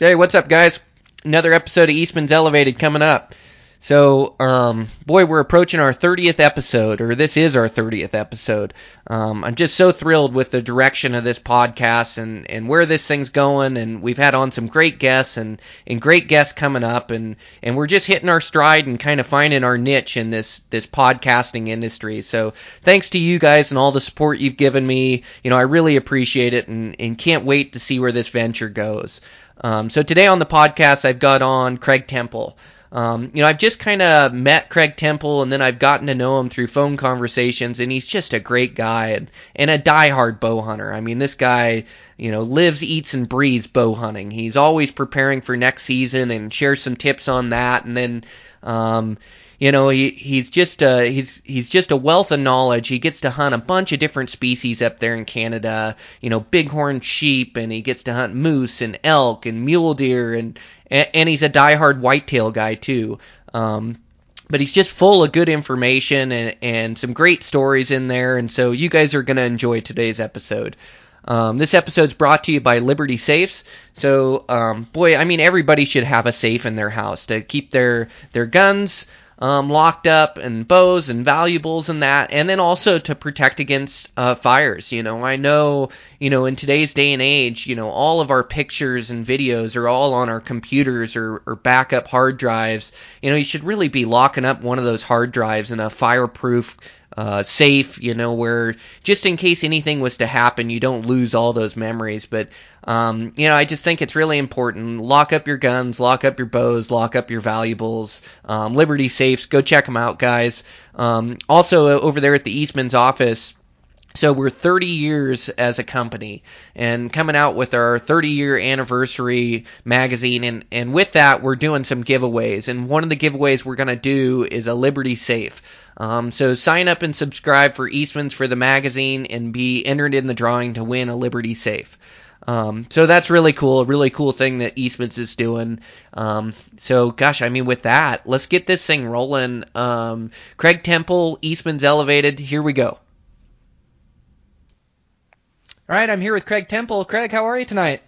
Hey, what's up, guys? Another episode of Eastman's Elevated coming up. So, um, boy, we're approaching our 30th episode, or this is our 30th episode. Um, I'm just so thrilled with the direction of this podcast and, and where this thing's going. And we've had on some great guests and, and great guests coming up. And, and we're just hitting our stride and kind of finding our niche in this, this podcasting industry. So thanks to you guys and all the support you've given me. You know, I really appreciate it and, and can't wait to see where this venture goes. Um, so today on the podcast, I've got on Craig Temple. Um, you know, I've just kind of met Craig Temple and then I've gotten to know him through phone conversations and he's just a great guy and, and a diehard bow hunter. I mean, this guy, you know, lives, eats, and breathes bow hunting. He's always preparing for next season and shares some tips on that. And then, um, you know, he, he's just a, he's, he's just a wealth of knowledge. He gets to hunt a bunch of different species up there in Canada, you know, bighorn sheep and he gets to hunt moose and elk and mule deer and, and, he's a diehard whitetail guy too. Um, but he's just full of good information and, and some great stories in there. And so you guys are going to enjoy today's episode. Um, this episode's brought to you by Liberty Safes. So, um, boy, I mean, everybody should have a safe in their house to keep their their guns, um, locked up and bows and valuables and that, and then also to protect against uh, fires. You know, I know, you know, in today's day and age, you know, all of our pictures and videos are all on our computers or, or backup hard drives. You know, you should really be locking up one of those hard drives in a fireproof uh, safe, you know, where just in case anything was to happen, you don't lose all those memories. But, um, you know, I just think it's really important. Lock up your guns, lock up your bows, lock up your valuables. Um, Liberty Safes, go check them out, guys. Um, also, uh, over there at the Eastman's office, so we're 30 years as a company and coming out with our 30 year anniversary magazine and, and with that we're doing some giveaways and one of the giveaways we're going to do is a Liberty Safe. Um, so sign up and subscribe for Eastman's for the magazine and be entered in the drawing to win a Liberty Safe. Um, so that's really cool, a really cool thing that Eastman's is doing. Um, so gosh, I mean, with that, let's get this thing rolling. Um, Craig Temple, Eastman's Elevated, here we go. All right, I'm here with Craig Temple. Craig, how are you tonight?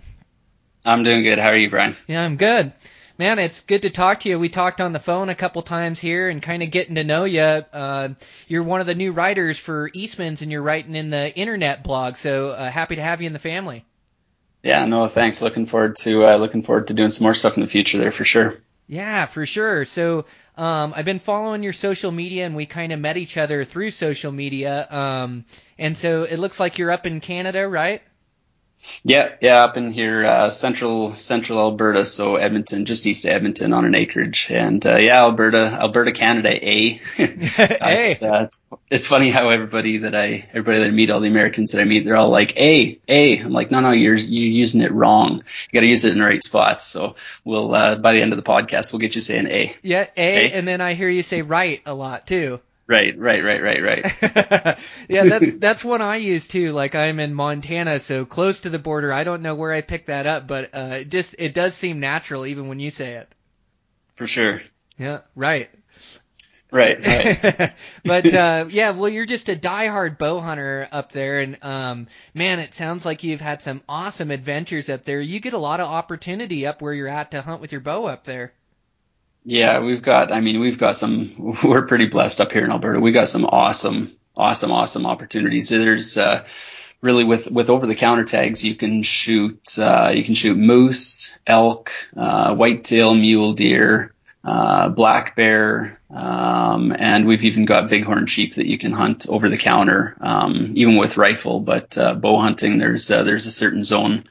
I'm doing good. How are you, Brian? Yeah, I'm good man, it's good to talk to you. We talked on the phone a couple times here and kind of getting to know you. Uh, you're one of the new writers for Eastman's and you're writing in the internet blog. So uh, happy to have you in the family. Yeah, no, thanks. Looking forward to uh, looking forward to doing some more stuff in the future there for sure. Yeah, for sure. So um, I've been following your social media, and we kind of met each other through social media. Um, and so it looks like you're up in Canada, right? Yeah, yeah, up in here, uh, central central Alberta, so Edmonton, just east of Edmonton, on an acreage, and uh, yeah, Alberta, Alberta, Canada, A. it's, uh, it's, it's funny how everybody that I everybody that I meet, all the Americans that I meet, they're all like A, A. I'm like, no, no, you're you're using it wrong. You got to use it in the right spots. So we'll uh, by the end of the podcast, we'll get you saying A. Yeah, A, a, and then I hear you say right a lot too. Right, right, right, right, right. yeah, that's that's one I use too. Like I'm in Montana, so close to the border. I don't know where I picked that up, but uh, it just it does seem natural even when you say it. For sure. Yeah, right. Right, right. but uh, yeah, well, you're just a diehard bow hunter up there, and um, man, it sounds like you've had some awesome adventures up there. You get a lot of opportunity up where you're at to hunt with your bow up there. Yeah, we've got, I mean, we've got some, we're pretty blessed up here in Alberta. We got some awesome, awesome, awesome opportunities. There's, uh, really with, with over the counter tags, you can shoot, uh, you can shoot moose, elk, uh, whitetail, mule deer, uh, black bear, um, and we've even got bighorn sheep that you can hunt over the counter, um, even with rifle. But uh, bow hunting, there's uh, there's a certain zone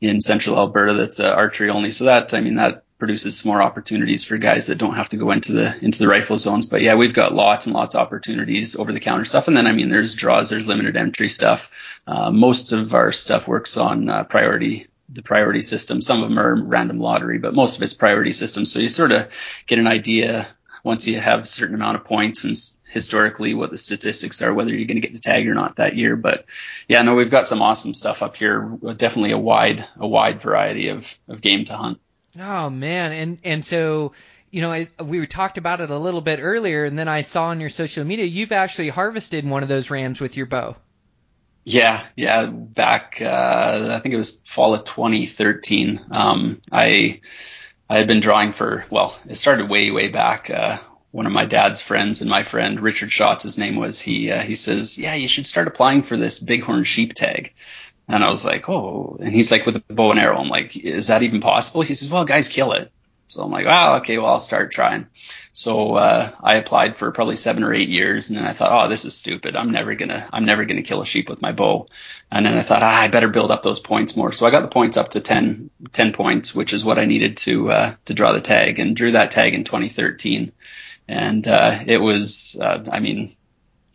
in central Alberta that's archery only. So that I mean that produces some more opportunities for guys that don't have to go into the into the rifle zones. But yeah, we've got lots and lots of opportunities over the counter stuff. And then I mean, there's draws, there's limited entry stuff. Uh, most of our stuff works on uh, priority the priority system. Some of them are random lottery, but most of it's priority system. So you sort of get an idea once you have a certain amount of points and historically what the statistics are, whether you're going to get the tag or not that year. But yeah, no, we've got some awesome stuff up here. Definitely a wide, a wide variety of, of game to hunt. Oh man, and and so you know I, we talked about it a little bit earlier, and then I saw on your social media you've actually harvested one of those rams with your bow. Yeah, yeah. Back, uh, I think it was fall of 2013. Um, I I had been drawing for well, it started way way back. Uh, one of my dad's friends and my friend Richard Schatz, his name was. He uh, he says, yeah, you should start applying for this bighorn sheep tag. And I was like, oh, and he's like with a bow and arrow. I'm like, is that even possible? He says, well, guys kill it. So I'm like, wow, okay, well, I'll start trying. So uh, I applied for probably seven or eight years, and then I thought, oh, this is stupid. I'm never gonna, I'm never gonna kill a sheep with my bow. And then I thought, ah, I better build up those points more. So I got the points up to 10, 10 points, which is what I needed to uh, to draw the tag, and drew that tag in 2013. And uh, it was, uh, I mean,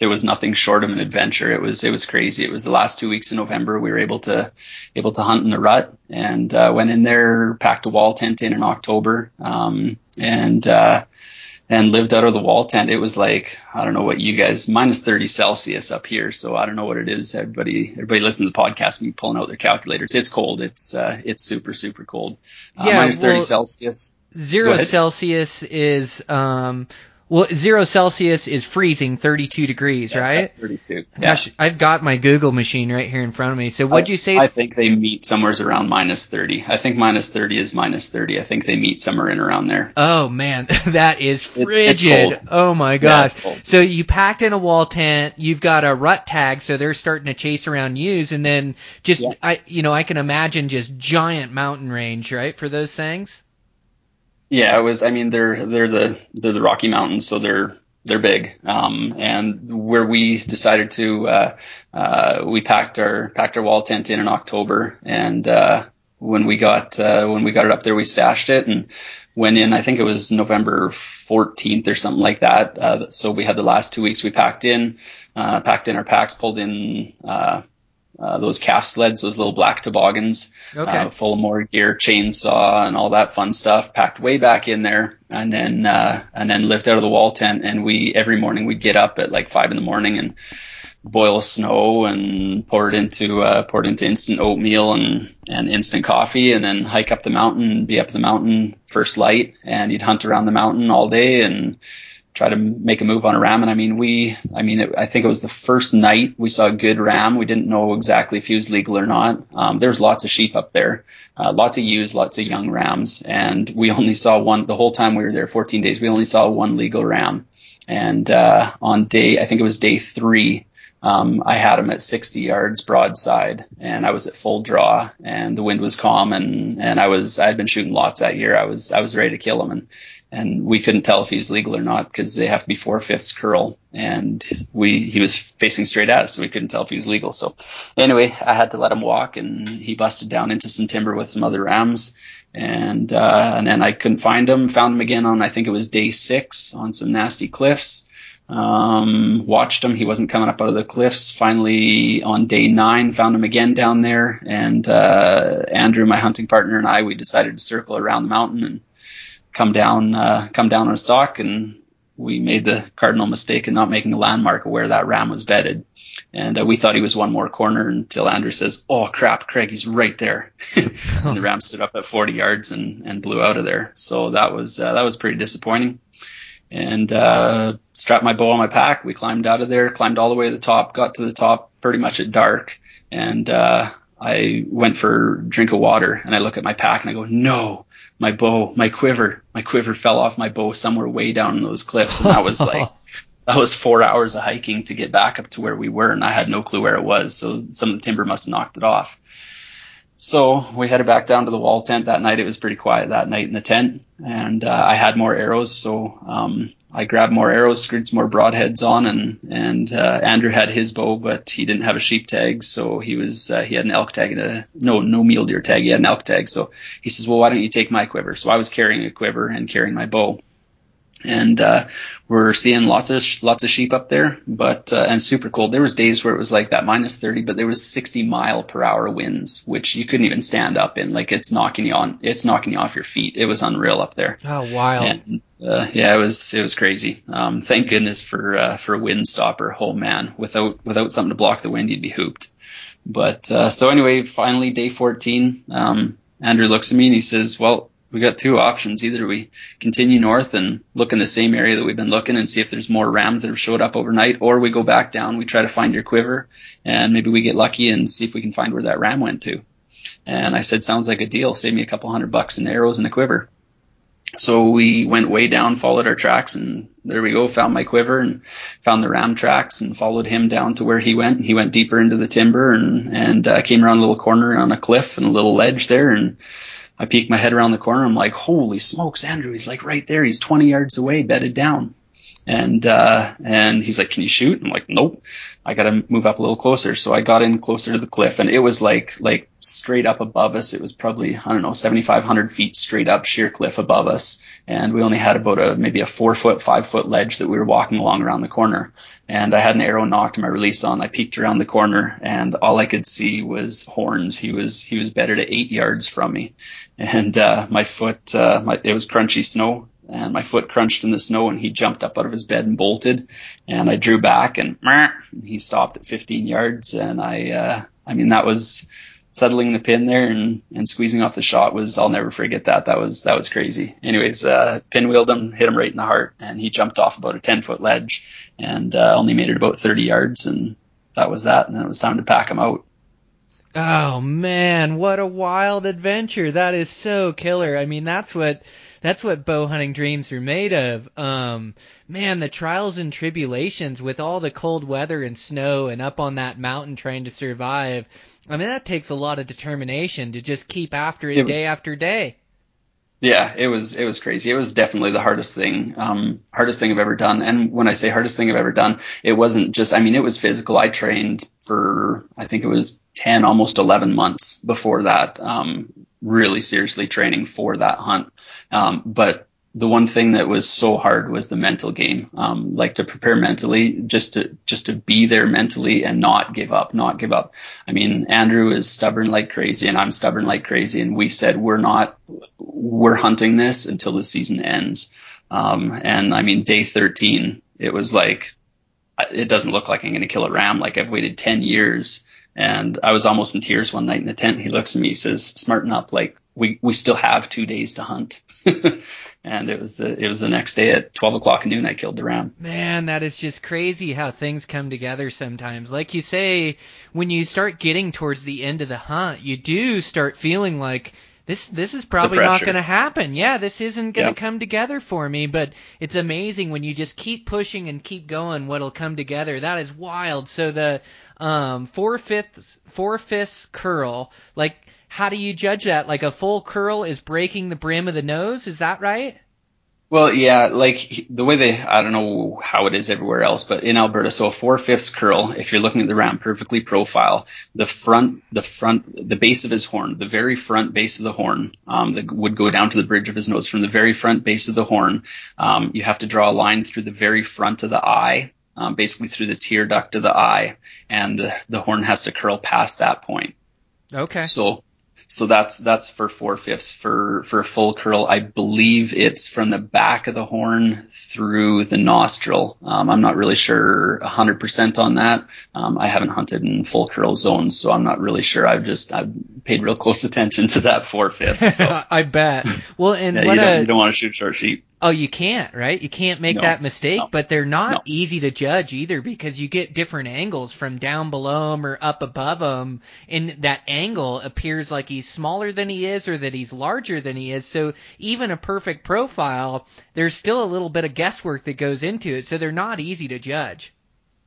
it was nothing short of an adventure. It was it was crazy. It was the last two weeks in November. We were able to able to hunt in the rut and uh, went in there, packed a wall tent in in October, um, and uh, and lived out of the wall tent. It was like I don't know what you guys minus 30 Celsius up here, so I don't know what it is. Everybody everybody listen to the podcast me pulling out their calculators. It's cold. It's uh, it's super super cold. Uh, Yeah, minus 30 well, Celsius. Zero Celsius is um well zero Celsius is freezing 32 degrees, right? That's 32. Yeah. Gosh, I've got my Google machine right here in front of me. So what'd you say? I think they meet somewhere around minus 30. I think minus 30 is minus 30. I think they meet somewhere in around there. Oh man, that is it's frigid. oh my Yeah, gosh. it's cold. so you packed in a wall tent, you've got a rut tag, so they're starting to chase around ewes, and then just Yeah. I, you know, I can imagine just giant mountain range, right, for those things. Yeah, it was. I mean, they're they're the they're the Rocky Mountains, so they're they're big. Um, and where we decided to uh, uh, we packed our packed our wall tent in in October, and uh, when we got uh, when we got it up there, we stashed it and went in. I think it was November 14th or something like that. Uh, so we had the last two weeks we packed in, uh, packed in our packs, pulled in. Uh, uh, those calf sleds, those little black toboggans, Okay. uh, full of more gear, chainsaw, and all that fun stuff, packed way back in there, and then uh, and then lived out of the wall tent. And we every morning we'd get up at like five in the morning and boil snow and pour it into uh, pour it into instant oatmeal and and instant coffee, and then hike up the mountain and be up the mountain first light, and you'd hunt around the mountain all day and try to make a move on a ram. And I mean, we, I mean, it, I think it was the first night we saw a good ram. We didn't know exactly if he was legal or not. Um, there's lots of sheep up there, uh, lots of ewes, lots of young rams. And we only saw one, the whole time we were there, 14 days, we only saw one legal ram. And, uh, on day, I think it was day three, um, I had him at 60 yards broadside and I was at full draw and the wind was calm and, and I was, I had been shooting lots that year. I was, I was ready to kill him and, and we couldn't tell if he was legal or not because they have to be four fifths curl and we, he was facing straight at us. So we couldn't tell if he was legal. So anyway, I had to let him walk and he busted down into some timber with some other rams. And, uh, and then I couldn't find him, found him again on, I think it was day six on some nasty cliffs um, watched him. He wasn't coming up out of the cliffs. Finally, on day nine, found him again down there. And uh, Andrew, my hunting partner, and I, we decided to circle around the mountain and come down, uh, come down on a stalk. And we made the cardinal mistake in not making a landmark of where that ram was bedded. And uh, we thought he was one more corner until Andrew says, "Oh crap, Craig, he's right there." and the ram stood up at 40 yards and, and blew out of there. So that was uh, that was pretty disappointing and uh, strapped my bow on my pack. We climbed out of there, climbed all the way to the top, got to the top pretty much at dark, and uh, I went for a drink of water. And I look at my pack and I go, no, my bow, my quiver, my quiver fell off my bow somewhere way down in those cliffs, and that was like. That was four hours of hiking to get back up to where we were, and I had no clue where it was. So some of the timber must have knocked it off. So we headed back down to the wall tent that night. It was pretty quiet that night in the tent, and uh, I had more arrows, so um, I grabbed more arrows, screwed some more broadheads on, and and uh, Andrew had his bow, but he didn't have a sheep tag, so he was uh, he had an elk tag and a no no mule deer tag. He had an elk tag, so he says, well, why don't you take my quiver? So I was carrying a quiver and carrying my bow and uh, we're seeing lots of sh- lots of sheep up there, but uh, and super cold. There was days where it was like that minus thirty, but there was sixty mile per hour winds, which you couldn't even stand up in. Like it's knocking you on, it's knocking you off your feet. It was unreal up there. Oh, wild. And, uh, yeah, it was it was crazy. Um, thank goodness for uh, for a wind stopper. Oh man, without without something to block the wind, you'd be hooped. But uh, so anyway, finally day fourteen, um, Andrew looks at me and he says, "Well, we got two options. Either we continue north and look in the same area that we've been looking and see if there's more rams that have showed up overnight, or we go back down, we try to find your quiver, and maybe we get lucky and see if we can find where that ram went to. And I said, sounds like a deal. Save me a couple hundred bucks in arrows and a quiver. So we went way down, followed our tracks, and there we go. Found my quiver and found the ram tracks and followed him down to where he went. He went deeper into the timber and and uh, came around a little corner on a cliff and a little ledge there. And I peeked my head around the corner. I'm like, holy smokes, Andrew! He's like right there. He's 20 yards away, bedded down. And uh, and he's like, can you shoot? I'm like, nope. I got to move up a little closer. So I got in closer to the cliff, and it was like like straight up above us. It was probably I don't know 7,500 feet straight up sheer cliff above us, and we only had about a maybe a four foot, five foot ledge that we were walking along around the corner. And I had an arrow nocked my release on. I peeked around the corner, and all I could see was horns. He was he was bedded at eight yards from me, and uh, my foot uh, my, it was crunchy snow and my foot crunched in the snow and he jumped up out of his bed and bolted. And I drew back and he stopped at 15 yards. And I uh, I mean that was settling the pin there and, and squeezing off the shot was I'll never forget that. That was that was crazy. Anyways uh, pinwheeled him hit him right in the heart and he jumped off about a 10 foot ledge and uh, only made it about 30 yards. And that was that. And then it was time to pack him out Oh man, what a wild adventure. That is so killer. I mean, that's what that's what bow hunting dreams are made of. Um, man, the trials and tribulations with all the cold weather and snow and up on that mountain trying to survive. I mean, that takes a lot of determination to just keep after it, it was, day after day. Yeah, it was it was crazy. It was definitely the hardest thing, um, hardest thing I've ever done. And when I say hardest thing I've ever done, it wasn't just. I mean, it was physical. I trained for I think it was ten, almost eleven months before that. Um, really seriously training for that hunt. Um, but the one thing that was so hard was the mental game. Um, like to prepare mentally, just to just to be there mentally and not give up, not give up. I mean, Andrew is stubborn like crazy, and I'm stubborn like crazy, and we said we're not, we're hunting this until the season ends. Um, and I mean, day 13, it was like, it doesn't look like I'm going to kill a ram. Like I've waited 10 years, and I was almost in tears one night in the tent. He looks at me, he says, "Smarten up, like we we still have two days to hunt." and it was the it was the next day at 12 o'clock noon I killed the ram. Man, that is just crazy how things come together sometimes. Like you say, when you start getting towards the end of the hunt, you do start feeling like this this is probably not going to happen. Yeah, this isn't going to come together for me. But it's amazing when you just keep pushing and keep going, what'll come together. That is wild. So the um, four fifths four fifths curl, like how do you judge that? Like a full curl is breaking the brim of the nose, is that right? Well, yeah, like the way they, I don't know how it is everywhere else, but in Alberta, so a four fifths curl, if you're looking at the ram perfectly profile, the front, the front, the base of his horn, the very front base of the horn, um, that would go down to the bridge of his nose from the very front base of the horn. Um, you have to draw a line through the very front of the eye, um, basically through the tear duct of the eye, and the, the horn has to curl past that point. Okay. So so that's that's for four fifths. For for a full curl, I believe it's from the back of the horn through the nostril. Um, I'm not really sure 100% on that. Um, I haven't hunted in full curl zones, so I'm not really sure. I've just I've paid real close attention to that four fifths. So. I bet. Well, and yeah, you don't, a, you don't want to shoot short sheep. Oh, you can't, right? You can't make no, that mistake, no, but they're not no. easy to judge either because you get different angles from down below them or up above them, and that angle appears like he's smaller than he is or that he's larger than he is. So even a perfect profile, there's still a little bit of guesswork that goes into it, so they're not easy to judge.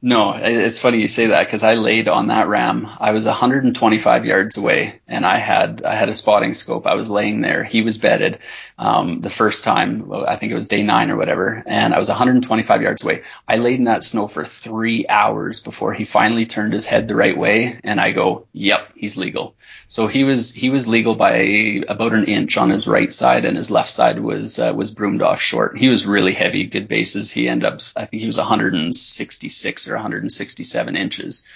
No, it's funny you say that because I laid on that ram. I was 125 yards away, and I had I had a spotting scope. I was laying there. He was bedded um, the first time. I think it was day nine or whatever, and I was 125 yards away. I laid in that snow for three hours before he finally turned his head the right way, and I go, "Yep, he's legal." So he was he was legal by about an inch on his right side, and his left side was uh, was broomed off short. He was really heavy, good bases. He ended up, I think he was 166 or 167 inches.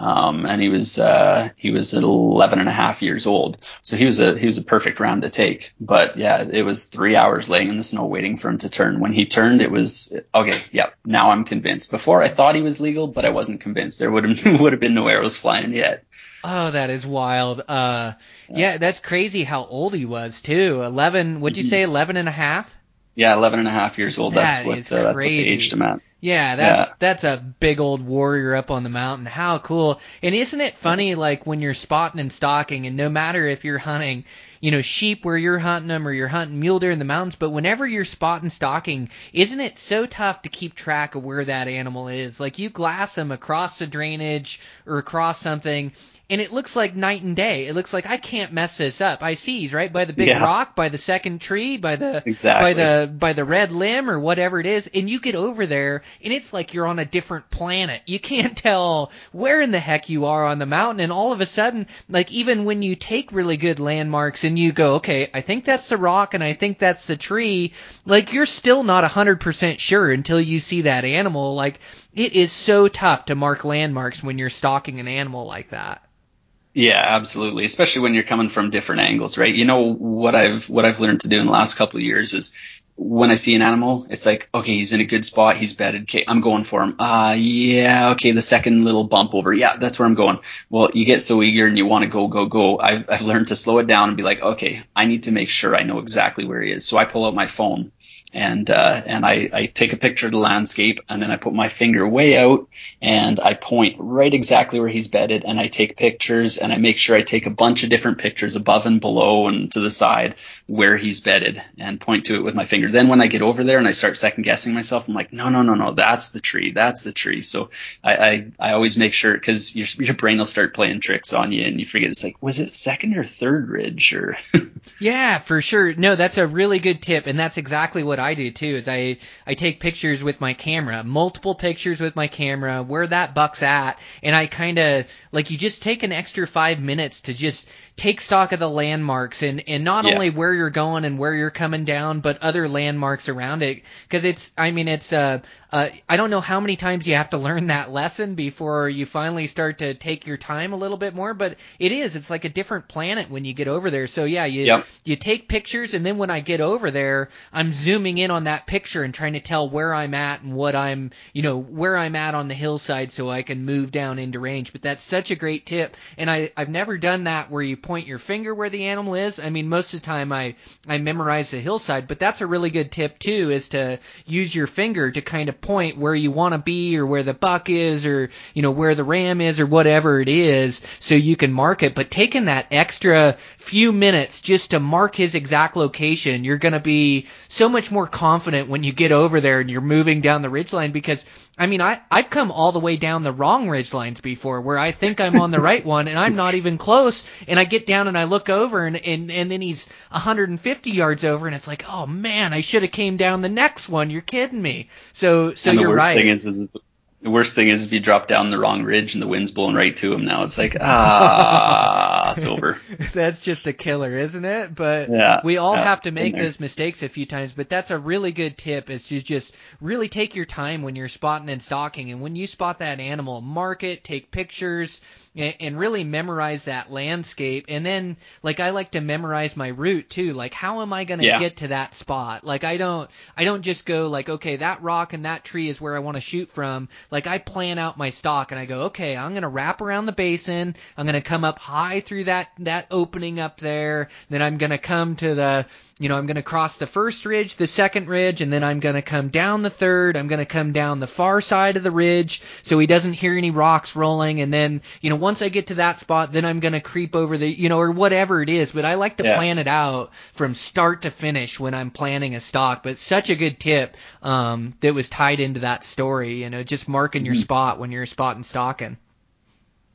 Um, and he was uh, he was 11 and a half years old, so he was a he was a perfect round to take. But yeah, it was three hours laying in the snow waiting for him to turn. When he turned, it was okay. Yep, now I'm convinced. Before I thought he was legal, but I wasn't convinced. There would have would have been no arrows flying yet. Oh, that is wild. Uh, yeah, that's crazy how old he was too. 11, What'd you say 11 and a half? Yeah, 11 and a half years old. That that's what, uh, that's what they aged him at. Yeah, that's Yeah. that's a big old warrior up on the mountain. How cool. And isn't it funny like when you're spotting and stalking and no matter if you're hunting, you know, sheep where you're hunting them or you're hunting mule deer in the mountains, but whenever you're spotting stalking, isn't it so tough to keep track of where that animal is? Like you glass them across the drainage or across something and it looks like night and day. It looks like I can't mess this up. I see he's right by the big Yeah. rock, by the second tree, by the Exactly. by the by the red limb or whatever it is, and you get over there and it's like you're on a different planet. You can't tell where in the heck you are on the mountain, and all of a sudden, like even when you take really good landmarks and you go, okay, I think that's the rock and I think that's the tree, like you're still not a hundred percent sure until you see that animal. Like it is so tough to mark landmarks when you're stalking an animal like that. Yeah, absolutely. Especially when you're coming from different angles, right? You know what I've what I've learned to do in the last couple of years is when I see an animal, it's like, okay, he's in a good spot, he's bedded, okay, I'm going for him. Uh yeah, okay, the second little bump over, yeah, that's where I'm going. Well, you get so eager and you want to go, go, go. I've I've learned to slow it down and be like, okay, I need to make sure I know exactly where he is. So I pull out my phone and uh, and I, I take a picture of the landscape and then I put my finger way out and I point right exactly where he's bedded and I take pictures and I make sure I take a bunch of different pictures above and below and to the side where he's bedded and point to it with my finger. Then when I get over there and I start second guessing myself, I'm like, no, no, no, no, that's the tree, that's the tree. So I I, I always make sure because your your brain will start playing tricks on you and you forget. It's like, was it second or third ridge or? Yeah, for sure. No, that's a really good tip, and that's exactly what I do too. Is I I take pictures with my camera, multiple pictures with my camera, where that buck's at, and I kind of like you just take an extra five minutes to just take stock of the landmarks and and not Yeah. only where you're going and where you're coming down, but other landmarks around it. Because it's, I mean, it's uh, uh, I don't know how many times you have to learn that lesson before you finally start to take your time a little bit more, but it is. It's like a different planet when you get over there. So yeah, you Yep. you take pictures and then when I get over there, I'm zooming in on that picture and trying to tell where I'm at and what I'm, you know, where I'm at on the hillside so I can move down into range. But that's such a great tip. And I, I've never done that where you point your finger where the animal is. I mean, most of the time I, I memorize the hillside, but that's a really good tip too, is to use your finger to kind of point where you want to be or where the buck is or, you know, where the ram is or whatever it is so you can mark it. But taking that extra few minutes just to mark his exact location, you're going to be so much more confident when you get over there and you're moving down the ridgeline because I mean, I, I've come all the way down the wrong ridge lines before where I think I'm on the right one and I'm not even close. And I get down and I look over and, and, and then he's 150 yards over and it's like, oh man, I should have came down the next one. You're kidding me. So, so and the you're worst right. thing is, is the worst thing is if you drop down the wrong ridge and the wind's blowing right to him. Now it's like ah, it's over. that's just a killer, isn't it? But Yeah, we all yeah, have to make those mistakes a few times. But that's a really good tip is to just really take your time when you're spotting and stalking. And when you spot that animal, mark it, take pictures, and, and really memorize that landscape. And then, like, I like to memorize my route too. Like, how am I going to Yeah. get to that spot? Like, I don't, I don't just go like, okay, that rock and that tree is where I want to shoot from. Like, I plan out my stock and I go, okay, I'm going to wrap around the basin. I'm going to come up high through that, that opening up there. Then I'm going to come to the, you know, I'm going to cross the first ridge, the second ridge, and then I'm going to come down the third. I'm going to come down the far side of the ridge so he doesn't hear any rocks rolling. And then, you know, once I get to that spot, then I'm going to creep over the, you know, or whatever it is. But I like to Yeah. plan it out from start to finish when I'm planning a stock. But such a good tip um, that was tied into that story, you know, just marking your Mhm. spot when you're spotting stalking.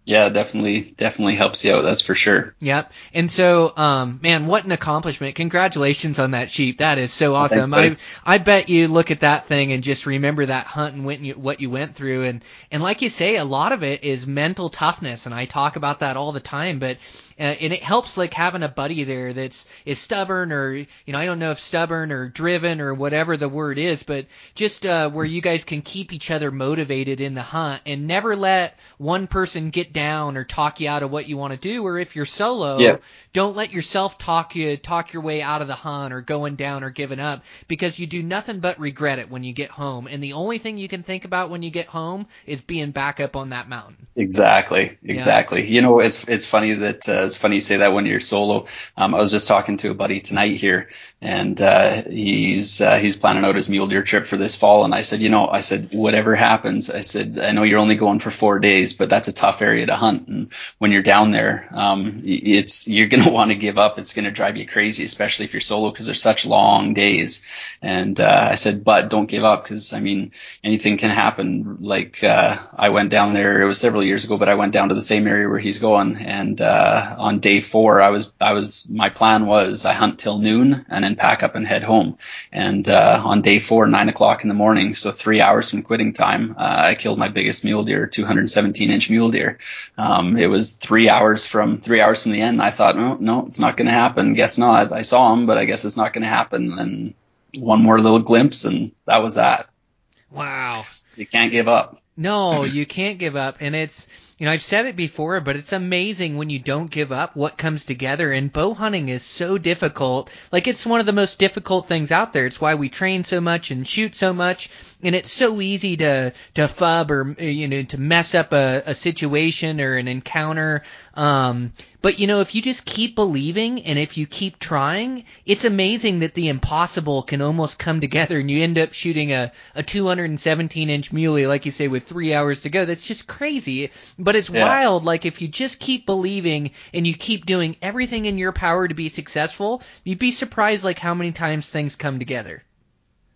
Yeah, definitely, definitely helps you out. That's for sure. Yep. And so, um, man, what an accomplishment. Congratulations on that sheep. That is so awesome. thanks. I, I bet you look at that thing and just remember that hunt and what you, what you went through. And, and like you say, a lot of it is mental toughness. And I talk about that all the time, but and it helps like having a buddy there that's is stubborn or you know I don't know if stubborn or driven or whatever the word is, but just uh, where you guys can keep each other motivated in the hunt and never let one person get down or talk you out of what you want to do. Or if you're solo, Yeah. Don't let yourself talk you talk your way out of the hunt or going down or giving up because you do nothing but regret it when you get home. And the only thing you can think about when you get home is being back up on that mountain. Exactly, exactly. You know, it's it's funny that uh, it's funny you say that when you're solo. Um, I was just talking to a buddy tonight here, and uh, he's uh, he's planning out his mule deer trip for this fall. And I said, you know, I said whatever happens, I said I know you're only going for four days, but that's a tough area to hunt. And when you're down there, um, it's you're gonna want to give up. It's gonna drive you crazy, especially if you're solo because they're such long days. And uh, I said, but don't give up because I mean anything can happen. Like uh, I went down there, it was several years ago, but I went down to the same area where he's going. And uh, on day four, I was I was my plan was I hunt till noon and then pack up and head home. And uh, on day four, nine o'clock in the morning, so three hours from quitting time, uh, I killed my biggest mule deer, 217 inch mule deer. Um, it was three hours from three hours from the end. I thought, no, no, it's not going to happen. Guess not. I saw him, but I guess it's not going to happen. And one more little glimpse, and that was that. Wow. You can't give up. No, you can't give up. And it's, you know, I've said it before, but it's amazing when you don't give up what comes together. And bow hunting is so difficult. Like, it's one of the most difficult things out there. It's why we train so much and shoot so much. And it's so easy to, to fub or, you know, to mess up a, a situation or an encounter. Um, but you know, if you just keep believing and if you keep trying, it's amazing that the impossible can almost come together and you end up shooting a, a 217 inch muley, like you say, with three hours to go. That's just crazy. But it's Yeah. wild. Like if you just keep believing and you keep doing everything in your power to be successful, you'd be surprised like how many times things come together.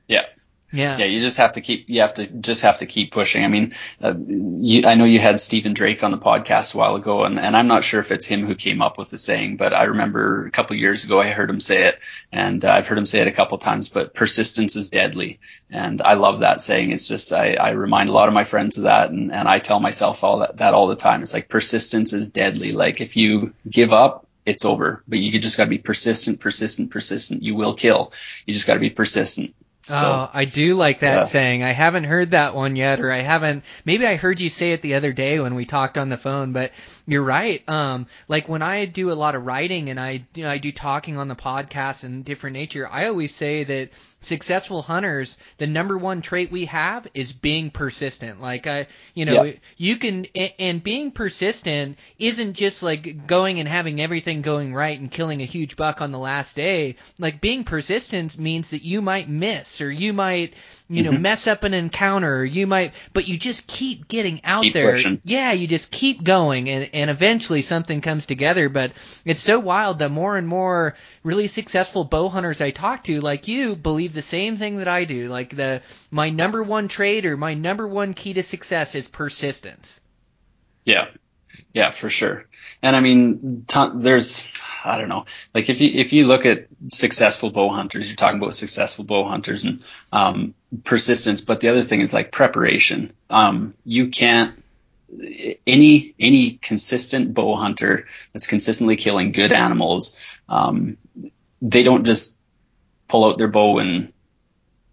Yeah. Yeah. Yeah, you just have to keep. You have to just have to keep pushing. I mean, uh, you, I know you had Stephen Drake on the podcast a while ago, and, and I'm not sure if it's him who came up with the saying, but I remember a couple years ago I heard him say it, and uh, I've heard him say it a couple times. But persistence is deadly, and I love that saying. It's just I, I remind a lot of my friends of that, and, and I tell myself all that, that all the time. It's like persistence is deadly. Like if you give up, it's over. But you just got to be persistent, persistent, persistent. You will kill. You just got to be persistent. So, oh, I do like that saying. I haven't heard that one yet, or I haven't. Maybe I heard you say it the other day when we talked on the phone. But you're right. Um, like when I do a lot of writing and I you know, I do talking on the podcast and different nature, I always say that successful hunters, the number one trait we have is being persistent. Like I, you know, Yeah. you can and being persistent isn't just like going and having everything going right and killing a huge buck on the last day. Like being persistent means that you might miss or you might, you know, Mhm. mess up an encounter or you might, but you just keep getting out Keep there. pushing. Yeah, you just keep going and, and eventually something comes together. But it's so wild that more and more really successful bow hunters I talk to, like you, believe the same thing that I do. Like the, my number one trait or my number one key to success is persistence. Yeah, yeah, for sure. And I mean, ton, there's, I don't know, like if you if you look at successful bow hunters, you're talking about successful bow hunters and um, persistence. But the other thing is like preparation. Um, you can't any any consistent bow hunter that's consistently killing good animals. Um, they don't just pull out their bow in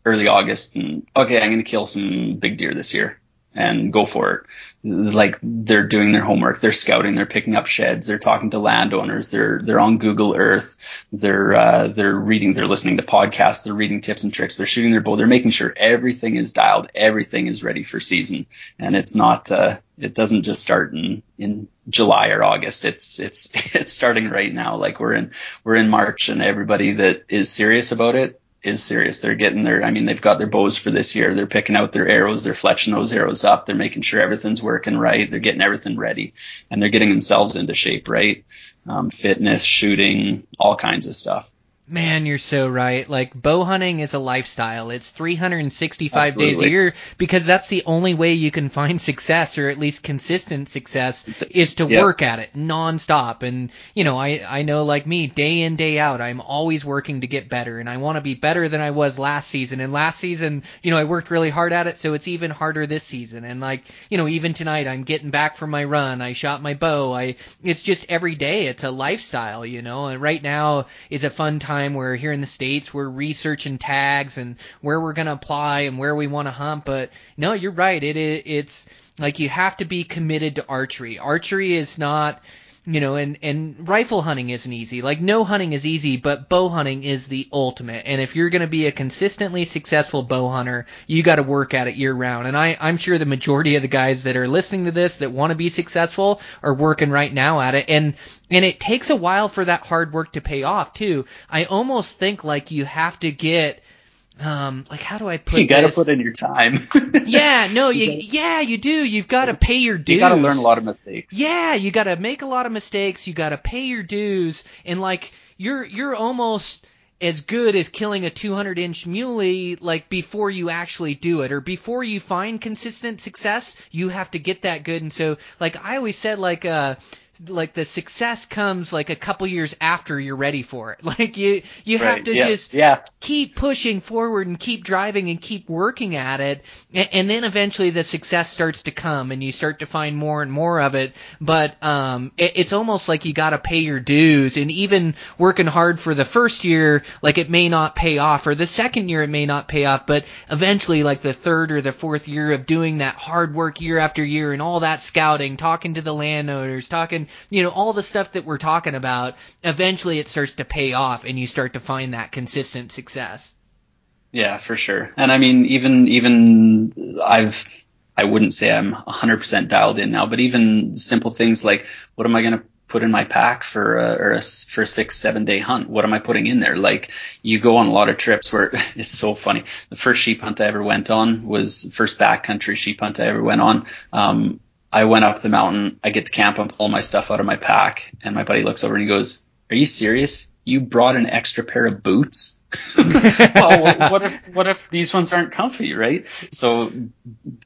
early August and okay, I'm going to kill some big deer this year and go for it. Like they're doing their homework, they're scouting, they're picking up sheds, they're talking to landowners, they're they're on Google Earth, they're uh, they're reading, they're listening to podcasts, they're reading tips and tricks, they're shooting their bow, they're making sure everything is dialed, everything is ready for season, and it's not uh, it doesn't just start in in July or August. It's it's it's starting right now. Like we're in we're in March, and everybody that is serious about it is serious. They're getting their, I mean, they've got their bows for this year. They're picking out their arrows. They're fletching those arrows up. They're making sure everything's working right. They're getting everything ready and they're getting themselves into shape, right? Um, fitness, shooting, all kinds of stuff. Man, you're so right. Like bow hunting is a lifestyle. It's 365 Absolutely. days a year because that's the only way you can find success or at least consistent success It's- is to yeah. work at it nonstop. And you know, I I know like me, day in day out, I'm always working to get better, and I want to be better than I was last season. And last season, you know, I worked really hard at it, so it's even harder this season. And like you know, even tonight, I'm getting back from my run. I shot my bow. I it's just every day. It's a lifestyle, you know. And right now is a fun time where here in the states we're researching tags and where we're gonna apply and where we want to hunt. But no, you're right. It i- it's like you have to be committed to archery. Archery is not you know, and, and rifle hunting isn't easy. Like no hunting is easy, but bow hunting is the ultimate. And if you're to be a consistently successful bow hunter, you got to work at it year round. And I, I'm sure the majority of the guys that are listening to this that want to be successful are working right now at it. And, and it takes a while for that hard work to pay off too. I almost think like you have to get, um, like how do I put You got to put in your time. yeah, no, you, yeah, you do. You've got to pay your dues. you got to learn a lot of mistakes. Yeah, you got to make a lot of mistakes. You got to pay your dues, and like you're you're almost as good as killing a 200 inch muley like before you actually do it or before you find consistent success you have to get that good and so like i always said like uh like the success comes like a couple years after you're ready for it. Like you you have to yeah, just yeah. keep pushing forward and keep driving and keep working at it. And, and then eventually the success starts to come and you start to find more and more of it. But um it, it's almost like you got to pay your dues. And even working hard for the first year like it may not pay off. Or the second year it may not pay off but eventually like the third or the fourth year of doing that hard work year after year and all that scouting talking to the landowners talking you know all the stuff that we're talking about eventually it starts to pay off and you start to find that consistent success Yeah, for sure. And I mean, even even I've I wouldn't say I'm 100% dialed in now, but even simple things like what am I going to put in my pack for a, or a, for a six seven day hunt? What am I putting in there? Like you go on a lot of trips where it's so funny. The first sheep hunt I ever went on was first backcountry sheep hunt I ever went on. Um, I went up the mountain. I get to camp and pull my stuff out of my pack, and my buddy looks over and he goes, "Are you serious? You brought an extra pair of boots?" well, what, what if what if these ones aren't comfy, right? So,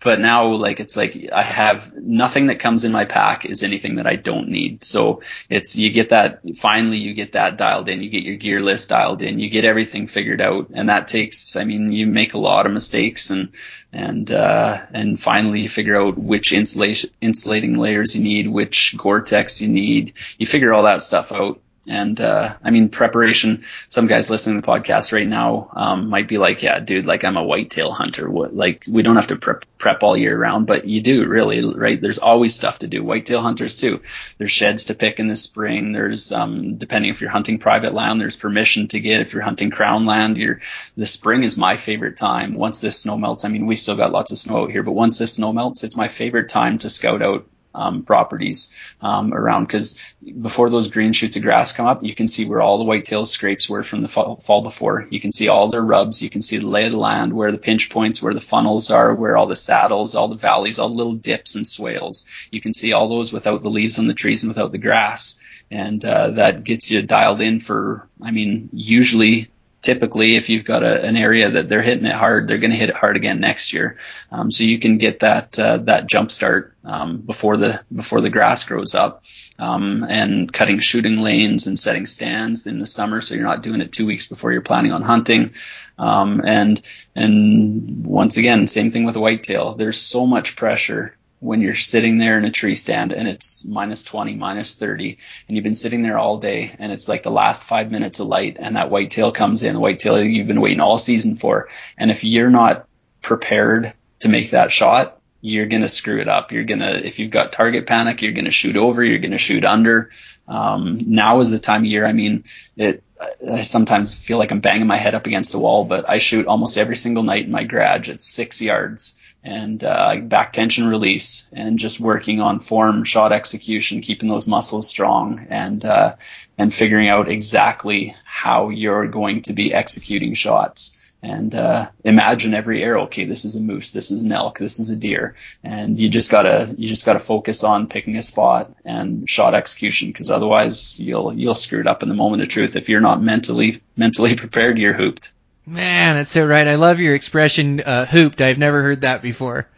but now like it's like I have nothing that comes in my pack is anything that I don't need. So it's you get that finally you get that dialed in, you get your gear list dialed in, you get everything figured out, and that takes. I mean, you make a lot of mistakes and and uh, and finally you figure out which insulation insulating layers you need, which Gore-Tex you need. You figure all that stuff out. And uh, I mean, preparation. Some guys listening to the podcast right now um, might be like, "Yeah, dude, like I'm a whitetail hunter. What? Like we don't have to prep prep all year round, but you do really, right? There's always stuff to do. Whitetail hunters too. There's sheds to pick in the spring. There's um, depending if you're hunting private land, there's permission to get. If you're hunting crown land, you're the spring is my favorite time. Once this snow melts, I mean, we still got lots of snow out here, but once this snow melts, it's my favorite time to scout out um, properties um, around because before those green shoots of grass come up, you can see where all the whitetail scrapes were from the fall, fall before. You can see all their rubs. You can see the lay of the land, where the pinch points, where the funnels are, where all the saddles, all the valleys, all the little dips and swales. You can see all those without the leaves on the trees and without the grass. And uh, that gets you dialed in for, I mean, usually typically if you've got a, an area that they're hitting it hard, they're going to hit it hard again next year. Um, so you can get that uh, that jump start um, before the before the grass grows up. Um, and cutting shooting lanes and setting stands in the summer, so you're not doing it two weeks before you're planning on hunting. Um, and and once again, same thing with whitetail. There's so much pressure when you're sitting there in a tree stand and it's minus 20, minus 30, and you've been sitting there all day and it's like the last five minutes of light and that whitetail comes in, the whitetail you've been waiting all season for. And if you're not prepared to make that shot, you're going to screw it up. You're going to, if you've got target panic, you're going to shoot over, you're going to shoot under. Um, now is the time of year. I mean, it, I sometimes feel like I'm banging my head up against a wall, but I shoot almost every single night in my garage at six yards and uh, back tension release and just working on form shot execution, keeping those muscles strong and, uh, and figuring out exactly how you're going to be executing shots. and uh, imagine every arrow. Okay, this is a moose, this is an elk, this is a deer, and you just gotta you just gotta focus on picking a spot and shot execution because otherwise you'll you'll screw it up in the moment of truth if you're not mentally mentally prepared. You're hooped. Man, that's so right. I love your expression, uh, hooped. I've never heard that before.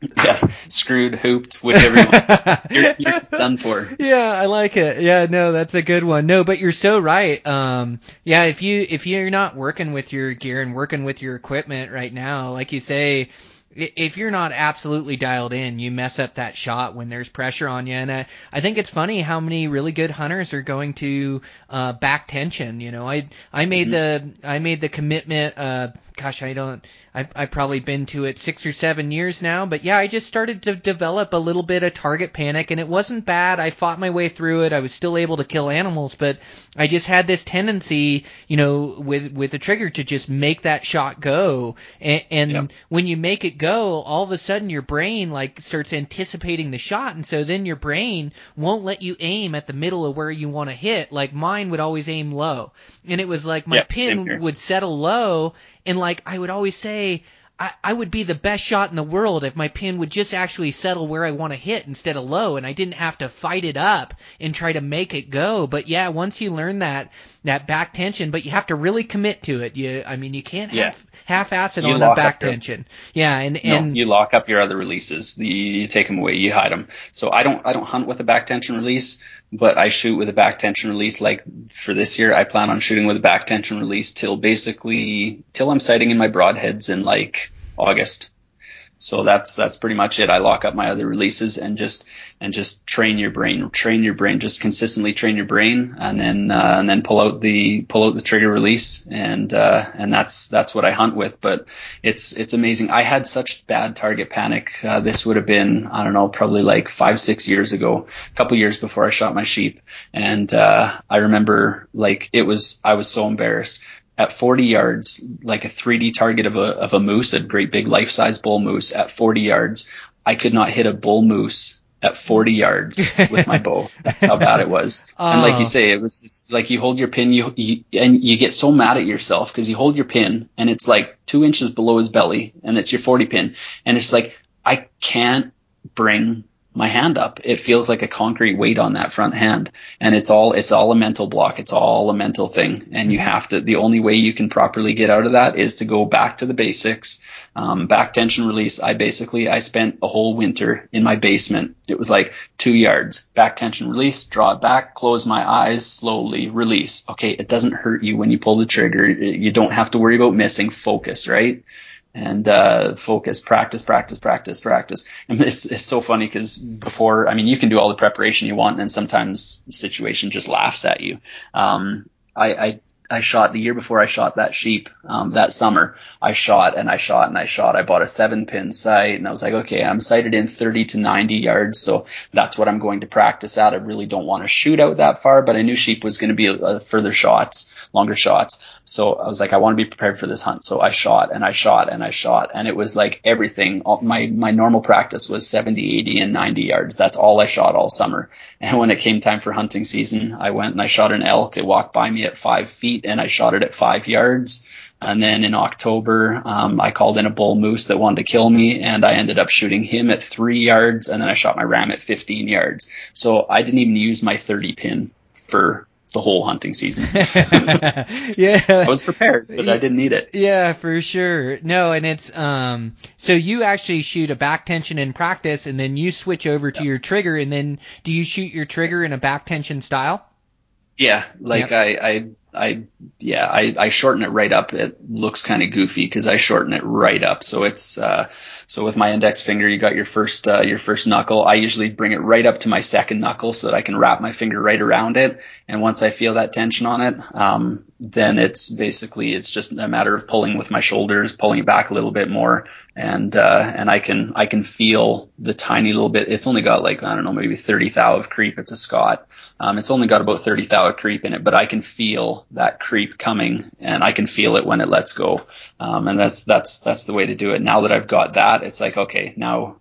yeah, screwed, hooped, whichever you're, you're done for. Yeah, I like it. Yeah, no, that's a good one. No, but you're so right. Um, yeah, if you if you're not working with your gear and working with your equipment right now, like you say, if you're not absolutely dialed in, you mess up that shot when there's pressure on you. And I, I think it's funny how many really good hunters are going to uh, back tension. You know, I I made mm-hmm. the I made the commitment. Uh, gosh, I don't. I've, I've probably been to it six or seven years now, but yeah, I just started to develop a little bit of target panic, and it wasn't bad. I fought my way through it. I was still able to kill animals, but I just had this tendency, you know, with with the trigger to just make that shot go, and, and yep. when you make it go, all of a sudden your brain like starts anticipating the shot, and so then your brain won't let you aim at the middle of where you want to hit. Like mine would always aim low, and it was like my yep, pin would settle low, and like I would always say, I, I would be the best shot in the world if my pin would just actually settle where I want to hit instead of low, and I didn't have to fight it up and try to make it go. But yeah, once you learn that that back tension, but you have to really commit to it. You, I mean, you can't yeah. half half ass it you on the back tension. Your, yeah, and no, and you lock up your other releases. You, you take them away, you hide them. So I don't I don't hunt with a back tension release but I shoot with a back tension release. Like for this year, I plan on shooting with a back tension release till basically till I'm sighting in my broadheads in like August. So that's that's pretty much it. I lock up my other releases and just and just train your brain, train your brain, just consistently train your brain, and then uh, and then pull out the pull out the trigger release, and uh, and that's that's what I hunt with. But it's it's amazing. I had such bad target panic. Uh, this would have been I don't know probably like five six years ago, a couple years before I shot my sheep, and uh, I remember like it was I was so embarrassed at 40 yards, like a 3D target of a, of a moose, a great big life size bull moose at 40 yards, I could not hit a bull moose at 40 yards with my bow. That's how bad it was. Oh. And like you oh. say, it was just, like you hold your pin, you, you and you get so mad at yourself because you hold your pin and it's like two inches below his belly and it's your 40 pin. And it's like, I can't bring my hand up. It feels like a concrete weight on that front hand. And it's all, it's all a mental block. It's all a mental thing. And you have to, the only way you can properly get out of that is to go back to the basics. Um, back tension release. I basically, I spent a whole winter in my basement. It was like two yards. Back tension release, draw it back, close my eyes, slowly release. Okay. It doesn't hurt you when you pull the trigger. You don't have to worry about missing focus, right? And uh, focus, practice, practice, practice, practice. And it's it's so funny because before, I mean, you can do all the preparation you want, and sometimes the situation just laughs at you. Um, I, I, I shot the year before I shot that sheep um, that summer. I shot and I shot and I shot. I bought a seven pin sight and I was like, okay, I'm sighted in 30 to 90 yards, so that's what I'm going to practice at. I really don't want to shoot out that far, but I knew sheep was going to be a, a further shots longer shots. So I was like, I want to be prepared for this hunt. So I shot and I shot and I shot. And it was like everything. My, my normal practice was 70, 80 and 90 yards. That's all I shot all summer. And when it came time for hunting season, I went and I shot an elk. It walked by me at five feet and I shot it at five yards. And then in October, um, I called in a bull moose that wanted to kill me, and I ended up shooting him at three yards, and then I shot my ram at 15 yards. So I didn't even use my 30 pin for the whole hunting season. yeah. I was prepared, but I didn't need it. Yeah, for sure. No, and it's um so you actually shoot a back tension in practice and then you switch over to yep. your trigger and then do you shoot your trigger in a back tension style? Yeah, like yep. I I I yeah, I I shorten it right up. It looks kind of goofy cuz I shorten it right up. So it's uh so with my index finger, you got your first uh, your first knuckle. I usually bring it right up to my second knuckle so that I can wrap my finger right around it. And once I feel that tension on it, um, then it's basically it's just a matter of pulling with my shoulders, pulling it back a little bit more, and uh, and I can I can feel the tiny little bit. It's only got like I don't know maybe 30 thou of creep. It's a Scott. Um, it's only got about 30 thou creep in it, but I can feel that creep coming, and I can feel it when it lets go. Um, and that's that's that's the way to do it. Now that I've got that, it's like okay, now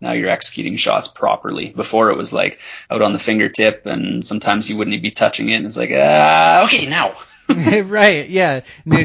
now you're executing shots properly. Before it was like out on the fingertip, and sometimes you wouldn't even be touching it. And it's like, ah, okay, now. right, yeah.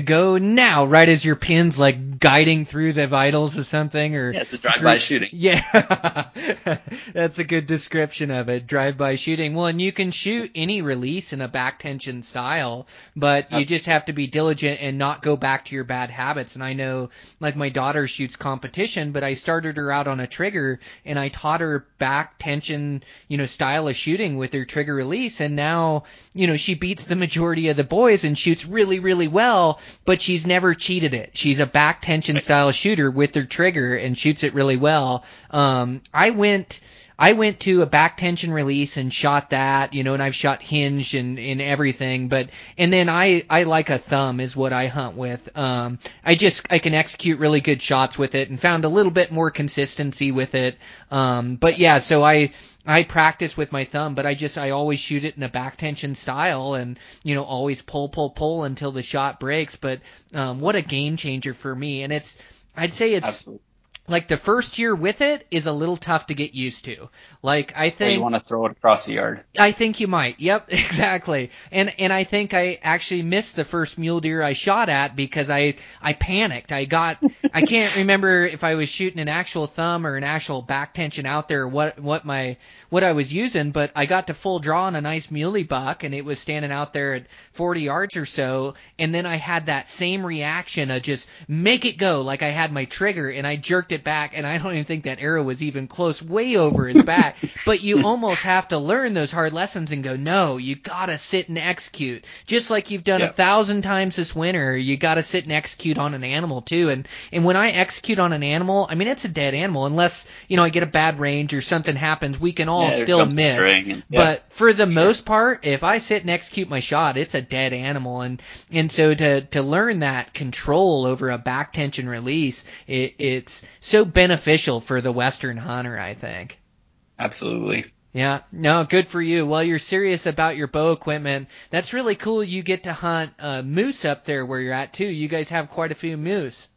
Go now, right as your pin's like guiding through the vitals or something, or yeah, it's a drive-by shooting. Yeah, that's a good description of it. Drive-by shooting. Well, and you can shoot any release in a back tension style, but you just have to be diligent and not go back to your bad habits. And I know, like my daughter shoots competition, but I started her out on a trigger and I taught her back tension, you know, style of shooting with her trigger release, and now, you know, she beats the majority of the boys and shoots really, really well, but she's never cheated it. She's a back tension style shooter with her trigger and shoots it really well. Um, I went, I went to a back tension release and shot that, you know, and I've shot hinge and, and everything, but, and then I, I like a thumb is what I hunt with. Um, I just, I can execute really good shots with it and found a little bit more consistency with it. Um, but yeah, so I, I practice with my thumb, but I just I always shoot it in a back tension style, and you know always pull pull pull until the shot breaks. But um, what a game changer for me, and it's I'd say it's Absolutely. Like the first year with it is a little tough to get used to. Like I Or think you want to throw it across the yard. I think you might. Yep, exactly. And and I think I actually missed the first mule deer I shot at because I I panicked. I got I can't remember if I was shooting an actual thumb or an actual back tension out there or what what my what I was using, but I got to full draw on a nice muley buck and it was standing out there at 40 yards or so and then I had that same reaction of just make it go like I had my trigger and I jerked it back and I don't even think that arrow was even close way over his back. But you almost have to learn those hard lessons and go no you gotta sit and execute. Just like you've done a thousand times this winter you gotta sit and execute on an animal too. And and when I execute on an animal I mean it's a dead animal. Unless you know I get a bad range or something happens we can all Yeah, still miss. and- yeah. but for the most part, if I sit and execute my shot, it's a dead animal, and and so to to learn that control over a back tension release, it, it's so beneficial for the Western hunter, I think. Absolutely. Yeah, no, good for you. Well, you're serious about your bow equipment. That's really cool. You get to hunt uh, moose up there where you're at too. You guys have quite a few moose.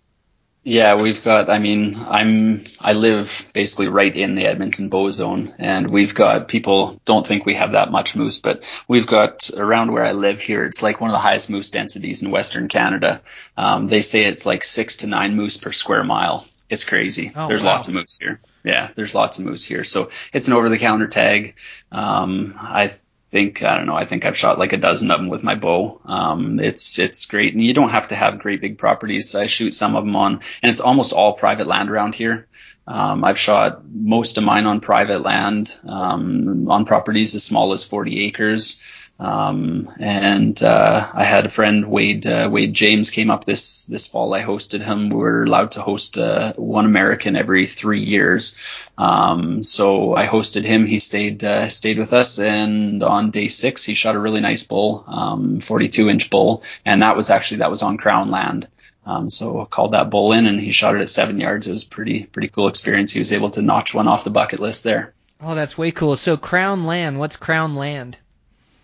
Yeah, we've got. I mean, I'm. I live basically right in the Edmonton bow zone, and we've got people don't think we have that much moose, but we've got around where I live here. It's like one of the highest moose densities in Western Canada. Um, they say it's like six to nine moose per square mile. It's crazy. Oh, there's wow. lots of moose here. Yeah, there's lots of moose here. So it's an over-the-counter tag. Um, I think I don't know. I think I've shot like a dozen of them with my bow. Um, it's it's great, and you don't have to have great big properties. I shoot some of them on, and it's almost all private land around here. Um, I've shot most of mine on private land, um, on properties as small as 40 acres. Um, and uh, I had a friend, Wade uh, Wade James, came up this this fall. I hosted him. We were allowed to host uh, one American every three years. Um, so I hosted him. He stayed uh, stayed with us, and on day six, he shot a really nice bull, um, 42 inch bull, and that was actually that was on Crown land. Um, so I called that bull in, and he shot it at seven yards. It was pretty pretty cool experience. He was able to notch one off the bucket list there. Oh, that's way cool. So Crown Land, what's Crown Land?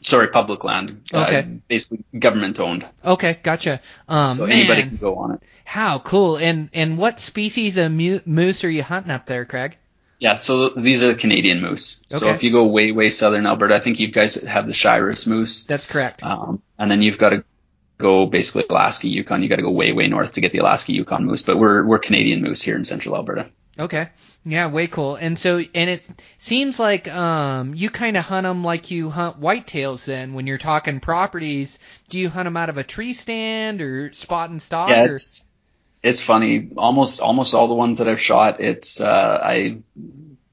Sorry, public land. Okay. Uh, basically government owned. Okay, gotcha. Um, So man, anybody can go on it. how cool! And and what species of mu- moose are you hunting up there, Craig? Yeah, so these are the Canadian moose. So if you go way, way southern Alberta, I think you guys have the Shiras moose. That's correct. Um, and then you've got to go basically Alaska, Yukon. You got to go way, way north to get the Alaska Yukon moose. But we're we're Canadian moose here in central Alberta. Okay. Yeah, way cool. And so, and it seems like um you kind of hunt them like you hunt whitetails. Then, when you're talking properties, do you hunt them out of a tree stand or spot and stalk? Yeah, or? it's it's funny. Almost almost all the ones that I've shot, it's uh, I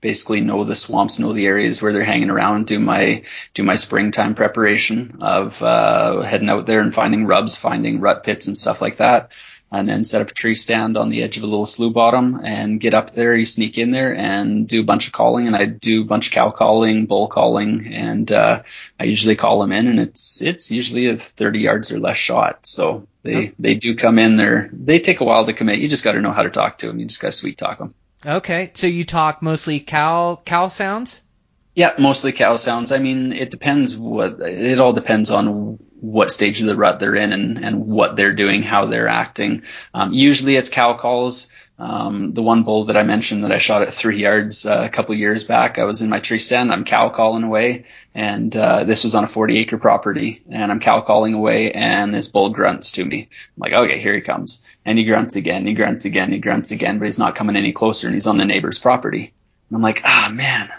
basically know the swamps, know the areas where they're hanging around. Do my do my springtime preparation of uh, heading out there and finding rubs, finding rut pits and stuff like that. And then set up a tree stand on the edge of a little slough bottom and get up there. You sneak in there and do a bunch of calling. And I do a bunch of cow calling, bull calling, and uh, I usually call them in. And it's it's usually a 30 yards or less shot. So they they do come in there. They take a while to commit. You just got to know how to talk to them. You just got to sweet talk them. Okay, so you talk mostly cow cow sounds. Yeah, mostly cow sounds. I mean, it depends what it all depends on what stage of the rut they're in and, and what they're doing, how they're acting. Um, usually it's cow calls. Um, the one bull that I mentioned that I shot at three yards uh, a couple years back, I was in my tree stand. I'm cow calling away, and uh, this was on a 40 acre property, and I'm cow calling away, and this bull grunts to me. I'm like, okay, here he comes, and he grunts again, he grunts again, he grunts again, but he's not coming any closer, and he's on the neighbor's property. And I'm like, ah, man,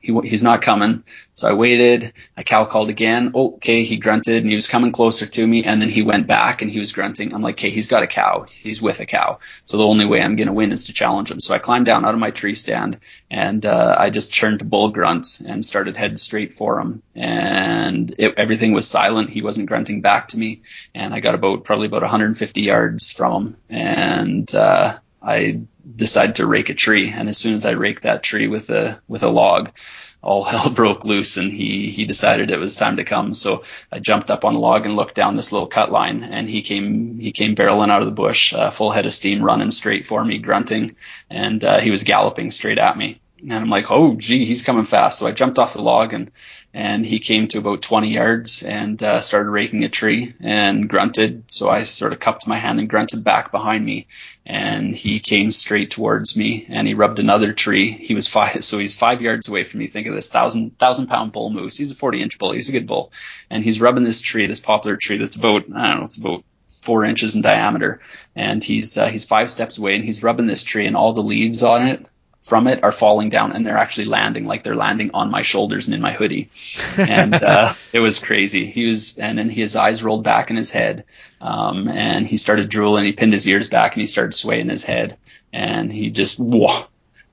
he, he's not coming. So I waited. I cow called again. Okay, he grunted and he was coming closer to me. And then he went back and he was grunting. I'm like, okay, he's got a cow. He's with a cow. So the only way I'm going to win is to challenge him. So I climbed down out of my tree stand and uh, I just turned to bull grunts and started heading straight for him. And it, everything was silent. He wasn't grunting back to me. And I got about probably about 150 yards from him. And uh, I decided to rake a tree. And as soon as I raked that tree with a with a log, all hell broke loose and he he decided it was time to come. So I jumped up on the log and looked down this little cut line and he came he came barreling out of the bush, uh, full head of steam running straight for me, grunting, and uh, he was galloping straight at me. And I'm like, oh, gee, he's coming fast. So I jumped off the log and, and he came to about 20 yards and uh, started raking a tree and grunted. So I sort of cupped my hand and grunted back behind me. And he came straight towards me and he rubbed another tree. He was five, so he's five yards away from me. Think of this thousand, thousand pound bull moose. He's a 40 inch bull. He's a good bull. And he's rubbing this tree, this poplar tree that's about, I don't know, it's about four inches in diameter. And he's, uh, he's five steps away and he's rubbing this tree and all the leaves on it from it are falling down and they're actually landing like they're landing on my shoulders and in my hoodie. And uh, it was crazy. He was, and then his eyes rolled back in his head, um, and he started drooling. He pinned his ears back and he started swaying his head, and he just whoa,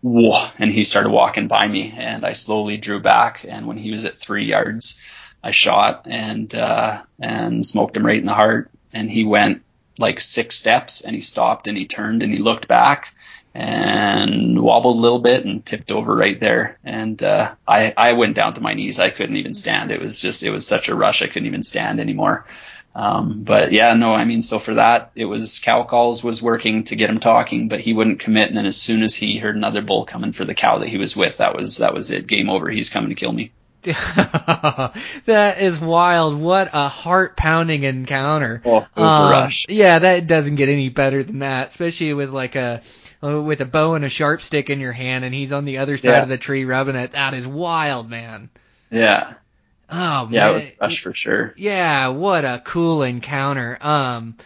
whoa, and he started walking by me, and I slowly drew back. And when he was at three yards, I shot and uh, and smoked him right in the heart, and he went like six steps and he stopped and he turned and he looked back and wobbled a little bit and tipped over right there. And uh, I I went down to my knees. I couldn't even stand. It was just it was such a rush. I couldn't even stand anymore. Um, but yeah, no, I mean, so for that, it was cow calls was working to get him talking, but he wouldn't commit. And then as soon as he heard another bull coming for the cow that he was with, that was that was it. Game over. He's coming to kill me. that is wild. What a heart pounding encounter. Oh, it was um, a rush. Yeah, that doesn't get any better than that, especially with like a with a bow and a sharp stick in your hand, and he's on the other side yeah. of the tree rubbing it. That is wild, man. Yeah. Oh yeah, man. it was for sure. Yeah, what a cool encounter. Um,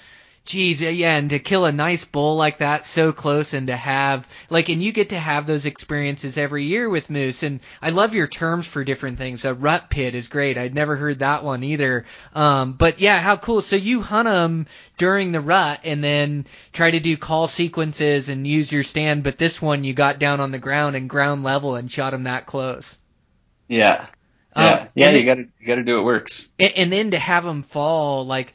Geez, yeah, and to kill a nice bull like that so close and to have, like, and you get to have those experiences every year with moose. And I love your terms for different things. A rut pit is great. I'd never heard that one either. Um, but yeah, how cool. So you hunt them during the rut and then try to do call sequences and use your stand. But this one you got down on the ground and ground level and shot them that close. Yeah. Yeah, uh, yeah, you gotta you gotta do it works. And, and then to have them fall like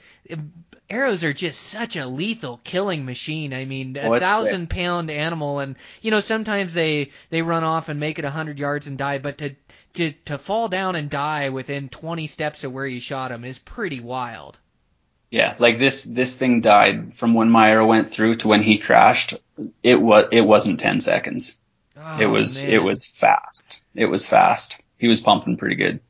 arrows are just such a lethal killing machine. I mean, a oh, thousand pound animal, and you know sometimes they they run off and make it a hundred yards and die, but to to to fall down and die within 20 steps of where you shot him is pretty wild. Yeah, like this this thing died from when my arrow went through to when he crashed. It was it wasn't 10 seconds. Oh, it was man. it was fast. It was fast. He was pumping pretty good.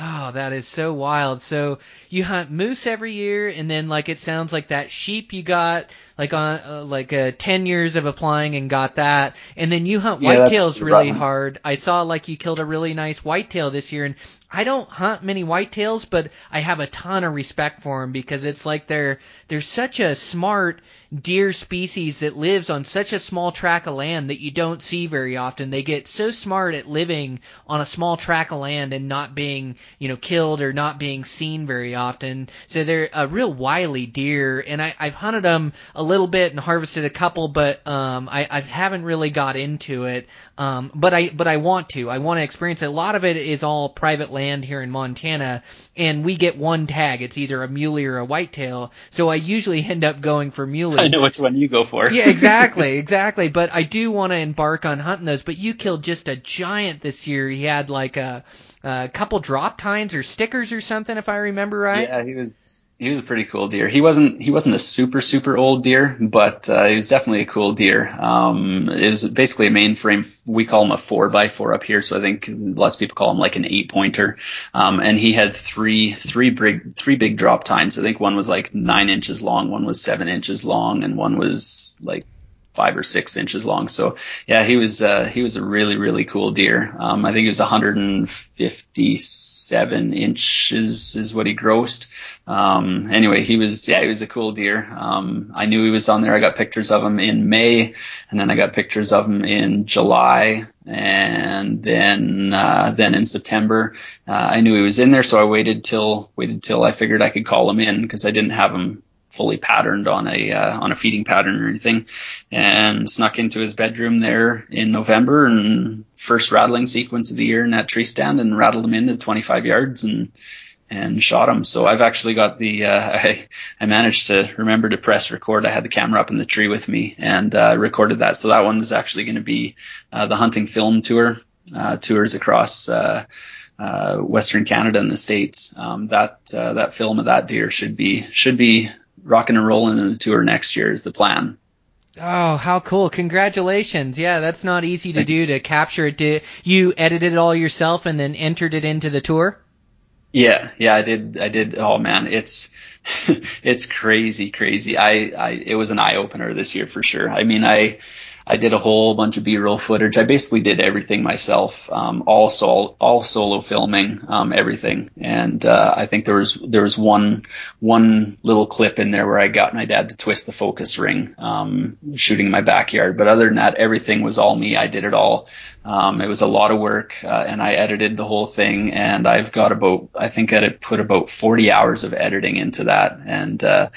Oh, that is so wild. So you hunt moose every year, and then like it sounds like that sheep you got like on uh, like uh, ten years of applying and got that, and then you hunt Yeah, whitetails really rotten. hard. I saw like you killed a really nice whitetail this year, and I don't hunt many whitetails, but I have a ton of respect for them because it's like they're they're such a smart deer species that lives on such a small tract of land that you don't see very often. They get so smart at living on a small tract of land and not being, you know, killed or not being seen very often. So they're a real wily deer, and I, I've hunted them a little bit and harvested a couple, but um, I, I haven't really got into it. Um, but I but I want to. I want to experience it. A lot of it is all private land here in Montana, and we get one tag. It's either a muley or a whitetail. So I usually end up going for muleys. I know which one you go for. yeah, exactly, exactly. But I do want to embark on hunting those. But you killed just a giant this year. He had like a, a couple drop tines or stickers or something, if I remember right. Yeah, he was he was a pretty cool deer. He wasn't he wasn't a super super old deer, but uh, he was definitely a cool deer. Um, it was basically a mainframe. We call him a four by four up here, so I think lots of people call him like an eight pointer. Um, and he had three three big three big drop tines. I think one was like nine inches long, one was seven inches long, and one was like five or six inches long. So yeah, he was uh, he was a really really cool deer. Um, I think he was 157 inches is what he grossed. Um, anyway, he was yeah he was a cool deer. Um, I knew he was on there. I got pictures of him in May, and then I got pictures of him in July, and then uh, then in September. Uh, I knew he was in there, so I waited till waited till I figured I could call him in because I didn't have him fully patterned on a uh, on a feeding pattern or anything, and snuck into his bedroom there in November and first rattling sequence of the year in that tree stand and rattled him into 25 yards and and shot him. So I've actually got the uh, I I managed to remember to press record. I had the camera up in the tree with me and uh, recorded that. So that one is actually going to be uh, the hunting film tour uh, tours across. Uh, uh, Western Canada and the states. Um, that that film of that deer should be should be rocking and rolling on the tour next year is the plan. Oh, how cool! Congratulations! Yeah, that's not easy to Thanks. do to capture it. Did you edited it all yourself and then entered it into the tour? Yeah, yeah, I did. I did. Oh man, it's it's crazy, crazy. I, I it was an eye opener this year for sure. I mean, I I did a whole bunch of B-roll footage. I basically did everything myself, um, all sol- all solo filming, um, everything. And uh, I think there was there was one one little clip in there where I got my dad to twist the focus ring, um, shooting in my backyard. But other than that, everything was all me. I did it all. Um, it was a lot of work, uh, and I edited the whole thing. And I've got about I think I put about 40 hours of editing into that, and uh,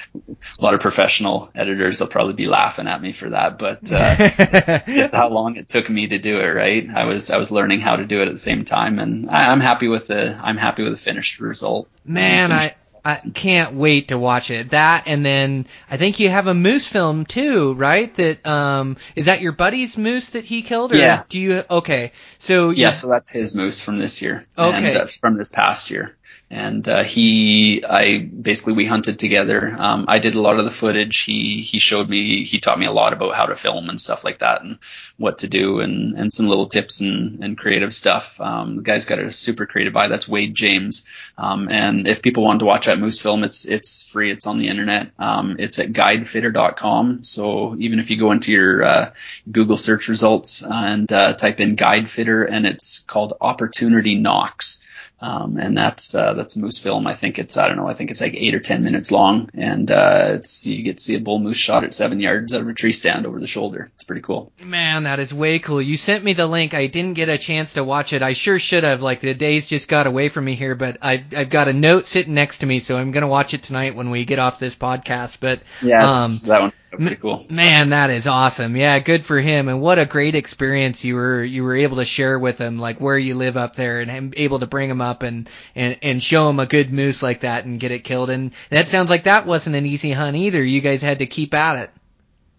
a lot of professional editors will probably be laughing at me for that, but. Uh, how long it took me to do it. Right, I was I was learning how to do it at the same time, and I, am happy with the I'm happy with the finished result. Man, I. I can't wait to watch it. That and then I think you have a moose film too, right? That um is that your buddy's moose that he killed or yeah. do you okay. So Yeah, so that's his moose from this year. Okay. And, uh, from this past year and uh, he I basically we hunted together. Um, I did a lot of the footage. He he showed me he taught me a lot about how to film and stuff like that and what to do and and some little tips and and creative stuff. Um, the guy's got a super creative eye. That's Wade James. Um, and if people want to watch that moose film, it's it's free. It's on the internet. Um, it's at guidefitter.com. So even if you go into your uh, Google search results and uh, type in guidefitter and it's called Opportunity Knocks. Um, and that's uh, that's a moose film. I think it's I don't know. I think it's like eight or ten minutes long, and uh, it's you get to see a bull moose shot at seven yards out of a tree stand over the shoulder. It's pretty cool. Man, that is way cool. You sent me the link. I didn't get a chance to watch it. I sure should have. Like the days just got away from me here, but I've I've got a note sitting next to me, so I'm gonna watch it tonight when we get off this podcast. But yeah, um, that one pretty cool. Man, that is awesome. Yeah, good for him. And what a great experience you were you were able to share with him, like where you live up there, and able to bring him up and and and show him a good moose like that and get it killed. And that sounds like that wasn't an easy hunt either. You guys had to keep at it.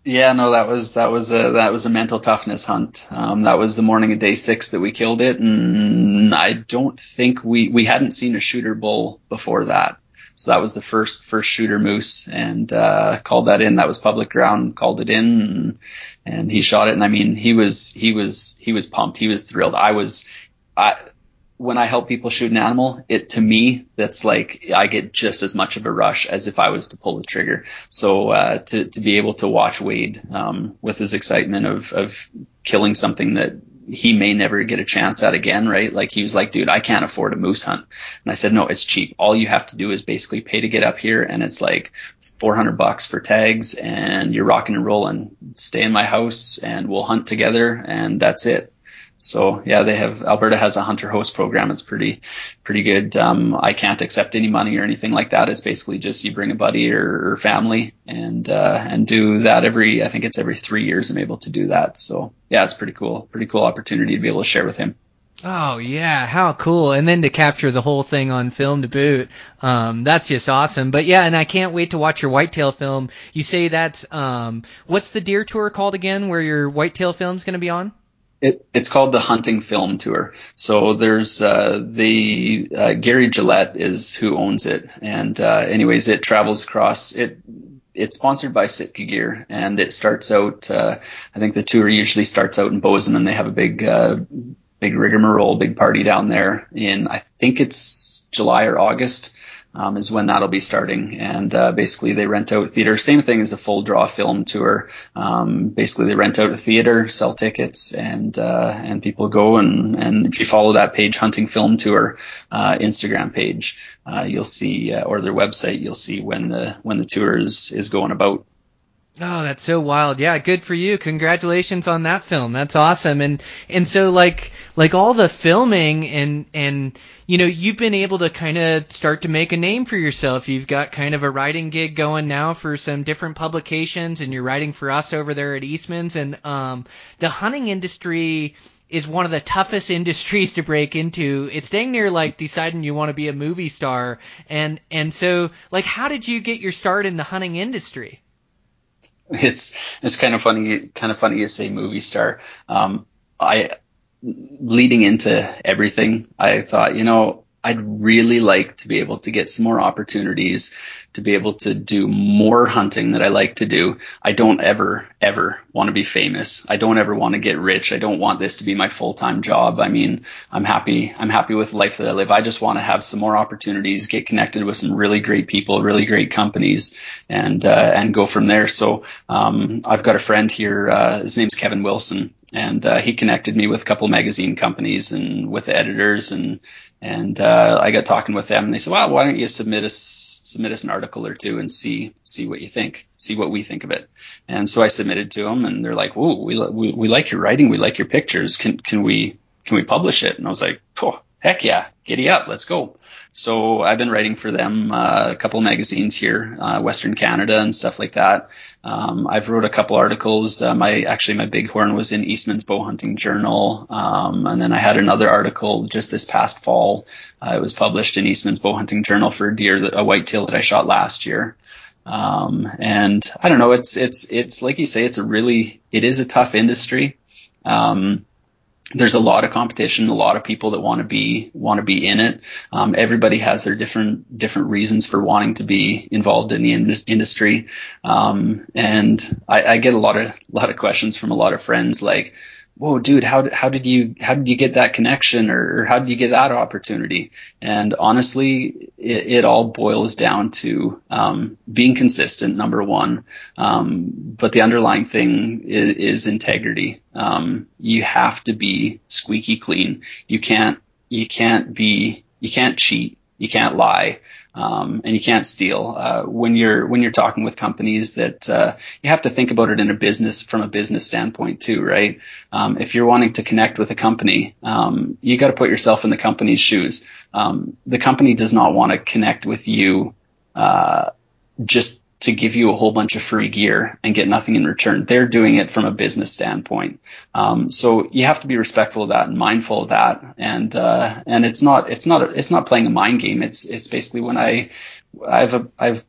Yeah, no, that was that was a that was a mental toughness hunt. Um, that was the morning of day six that we killed it, and I don't think we we hadn't seen a shooter bull before that. So that was the first first shooter moose, and uh, called that in. That was public ground. Called it in, and, and he shot it. And I mean, he was he was he was pumped. He was thrilled. I was. I, when I help people shoot an animal, it to me that's like I get just as much of a rush as if I was to pull the trigger. So uh, to to be able to watch Wade um, with his excitement of of killing something that he may never get a chance at again, right? Like he was like, dude, I can't afford a moose hunt. And I said, no, it's cheap. All you have to do is basically pay to get up here and it's like 400 bucks for tags and you're rocking and rolling. Stay in my house and we'll hunt together and that's it. So yeah, they have Alberta has a hunter host program. It's pretty pretty good. Um, I can't accept any money or anything like that. It's basically just you bring a buddy or, or family and uh, and do that every I think it's every three years I'm able to do that. So yeah, it's pretty cool. Pretty cool opportunity to be able to share with him. Oh yeah, how cool! And then to capture the whole thing on film to boot, um, that's just awesome. But yeah, and I can't wait to watch your whitetail film. You say that's um, what's the deer tour called again? Where your whitetail film's going to be on? It, it's called the Hunting Film Tour. So there's uh, the uh, Gary Gillette is who owns it, and uh, anyways, it travels across it. It's sponsored by Sitka Gear, and it starts out. Uh, I think the tour usually starts out in Bozeman, and they have a big, uh, big rigmarole, big party down there in I think it's July or August. Um, is when that'll be starting. And uh, basically, they rent out theater. Same thing as a full draw film tour. Um, basically, they rent out a theater, sell tickets, and uh, and people go and and if you follow that page, Hunting Film Tour uh, Instagram page, uh, you'll see uh, or their website, you'll see when the when the tour is is going about. Oh, that's so wild. Yeah, good for you. Congratulations on that film. That's awesome. And and so like like all the filming and and you know, you've been able to kind of start to make a name for yourself. You've got kind of a writing gig going now for some different publications and you're writing for us over there at Eastman's and um the hunting industry is one of the toughest industries to break into. It's dang near like deciding you want to be a movie star. And and so like how did you get your start in the hunting industry? it's it's kind of funny kind of funny to say movie star. Um, I leading into everything, I thought, you know, I'd really like to be able to get some more opportunities to be able to do more hunting that I like to do. I don't ever, ever want to be famous. I don't ever want to get rich. I don't want this to be my full-time job. I mean, I'm happy, I'm happy with the life that I live. I just want to have some more opportunities, get connected with some really great people, really great companies and, uh, and go from there. So, um, I've got a friend here, uh, his name's Kevin Wilson and uh, he connected me with a couple magazine companies and with the editors and and uh, I got talking with them and they said, well, why don't you submit us submit us an article or two and see see what you think, see what we think of it. And so I submitted to them and they're like, whoa, we, we we like your writing, we like your pictures, can can we can we publish it? And I was like, oh, heck yeah, giddy up, let's go. So I've been writing for them, uh, a couple magazines here, uh, Western Canada and stuff like that. Um, I've wrote a couple articles. Uh, my actually my bighorn was in Eastman's Bow Hunting Journal, um, and then I had another article just this past fall. Uh, it was published in Eastman's Bow Hunting Journal for a deer, a whitetail that I shot last year. Um, and I don't know, it's it's it's like you say, it's a really it is a tough industry. Um, there's a lot of competition, a lot of people that want to be want to be in it. Um, everybody has their different different reasons for wanting to be involved in the in- industry, um, and I, I, get a lot of a lot of questions from a lot of friends like, whoa, dude, how, how did you, how did you get that connection or, or how did you get that opportunity? And honestly, it, it all boils down to, um, being consistent, number one. Um, but the underlying thing is, is integrity. Um, you have to be squeaky clean. You can't, you can't be, you can't cheat. You can't lie um, and you can't steal. Uh, when you're when you're talking with companies, that uh, you have to think about it in a business from a business standpoint too, right? Um, if you're wanting to connect with a company, um, you got to put yourself in the company's shoes. Um, the company does not want to connect with you uh, just to give you a whole bunch of free gear and get nothing in return. They're doing it from a business standpoint. Um, so you have to be respectful of that and mindful of that. And, uh, and it's not, it's not, a, it's not playing a mind game. It's, it's basically when I, I've, a, I've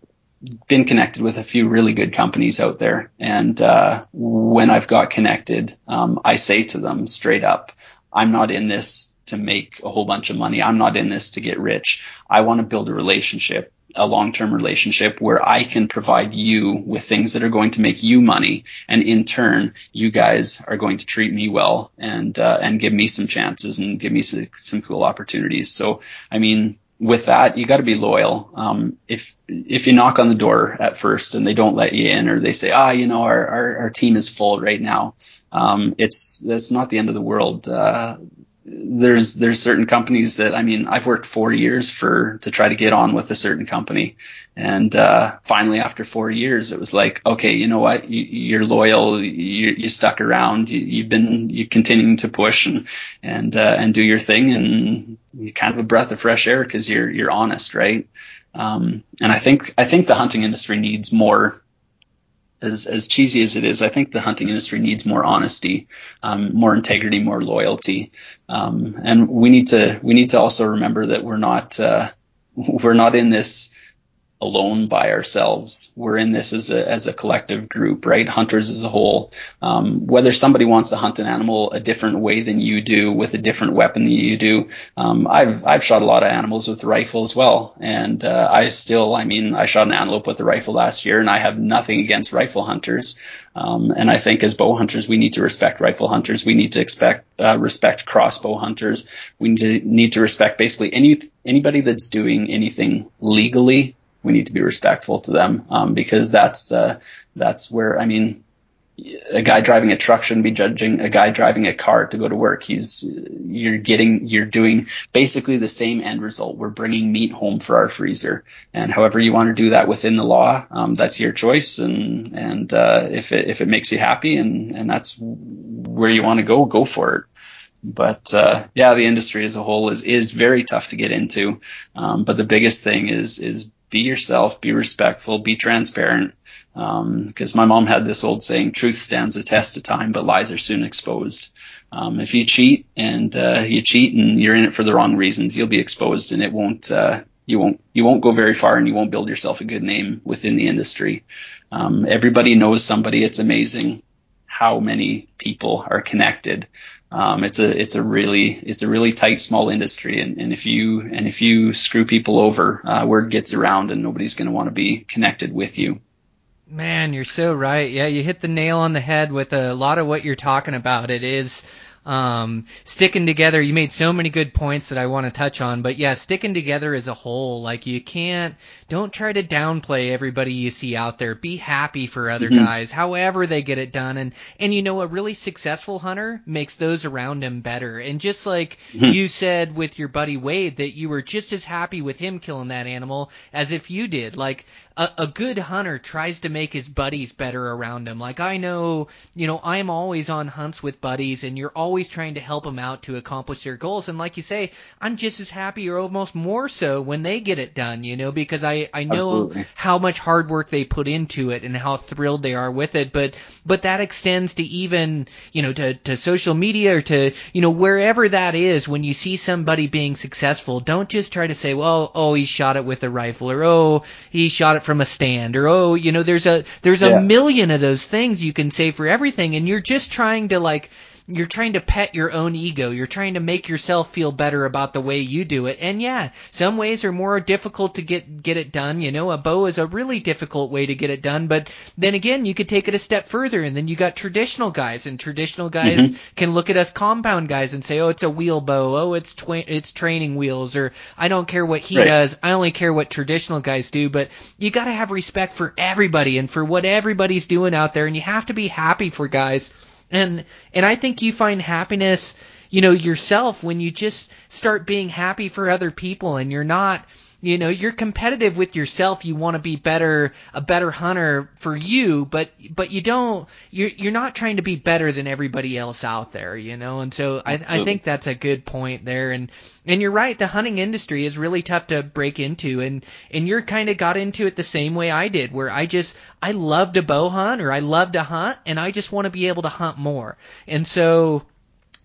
been connected with a few really good companies out there. And, uh, when I've got connected, um, I say to them straight up, I'm not in this to make a whole bunch of money. I'm not in this to get rich. I want to build a relationship a long-term relationship where I can provide you with things that are going to make you money, and in turn, you guys are going to treat me well and uh, and give me some chances and give me some, some cool opportunities. So, I mean, with that, you got to be loyal. Um, if if you knock on the door at first and they don't let you in, or they say, ah, you know, our our, our team is full right now, um, it's that's not the end of the world. Uh, there's there's certain companies that I mean I've worked four years for to try to get on with a certain company, and uh, finally after four years it was like okay you know what? You, are loyal. You, you stuck around. You, have been you continuing to push and and uh, and do your thing. And you're kind of a breath of fresh air because you're you're honest right? Um, and I think I think the hunting industry needs more as, as cheesy as it is, I think the hunting industry needs more honesty, um, more integrity, more loyalty, um, and we need to we need to also remember that we're not uh, we're not in this alone by ourselves. We're in this as a, as a collective group, right? Hunters as a whole. Um, whether somebody wants to hunt an animal a different way than you do with a different weapon than you do. Um, I've, I've shot a lot of animals with rifle as well. And, uh, I still, I mean, I shot an antelope with a rifle last year and I have nothing against rifle hunters. Um, and I think as bow hunters, we need to respect rifle hunters. We need to expect, uh, respect crossbow hunters. We need to, need to respect basically any, anybody that's doing anything legally we need to be respectful to them um, because that's uh, that's where I mean a guy driving a truck shouldn't be judging a guy driving a car to go to work. He's you're getting you're doing basically the same end result. We're bringing meat home for our freezer, and however you want to do that within the law, um, that's your choice. And and uh, if it if it makes you happy and and that's where you want to go, go for it. But uh, yeah, the industry as a whole is is very tough to get into. Um, but the biggest thing is is be yourself, be respectful, be transparent. Because um, my mom had this old saying, "Truth stands the test of time, but lies are soon exposed." Um, if you cheat and uh, you cheat and you're in it for the wrong reasons, you'll be exposed, and it won't uh, you won't you won't go very far, and you won't build yourself a good name within the industry. Um, everybody knows somebody. It's amazing how many people are connected. Um, it's a it's a really it's a really tight small industry, and, and if you and if you screw people over, uh, word gets around, and nobody's going to want to be connected with you. Man, you're so right. Yeah, you hit the nail on the head with a lot of what you're talking about. It is um, sticking together. You made so many good points that I want to touch on, but yeah, sticking together as a whole. Like you can't, don't try to downplay everybody you see out there. Be happy for other mm-hmm. guys, however they get it done. And, and you know, a really successful hunter makes those around him better. And just like mm-hmm. you said with your buddy Wade, that you were just as happy with him killing that animal as if you did. Like, a, a good hunter tries to make his buddies better around him. Like I know, you know, I'm always on hunts with buddies and you're always trying to help them out to accomplish their goals. And like you say, I'm just as happy or almost more so when they get it done, you know, because I, I know Absolutely. how much hard work they put into it and how thrilled they are with it. But, but that extends to even, you know, to, to social media or to, you know, wherever that is when you see somebody being successful, don't just try to say, well, oh, he shot it with a rifle or, oh, he shot it from a stand or oh you know there's a there's a yeah. million of those things you can say for everything and you're just trying to like you're trying to pet your own ego. You're trying to make yourself feel better about the way you do it. And yeah, some ways are more difficult to get get it done. You know, a bow is a really difficult way to get it done. But then again, you could take it a step further, and then you got traditional guys, and traditional guys mm-hmm. can look at us compound guys and say, oh, it's a wheel bow. Oh, it's twi- it's training wheels, or I don't care what he right. does. I only care what traditional guys do. But you got to have respect for everybody and for what everybody's doing out there, and you have to be happy for guys and and I think you find happiness, you know, yourself when you just start being happy for other people and you're not you know you're competitive with yourself. You want to be better a better hunter for you but but you don't you're you're not trying to be better than everybody else out there you know? And so I, I think that's a good point there. And and you're right the hunting industry is really tough to break into. And and you're kind of got into it the same way I did where I just I love to bow hunt or I love to hunt and I just want to be able to hunt more. And so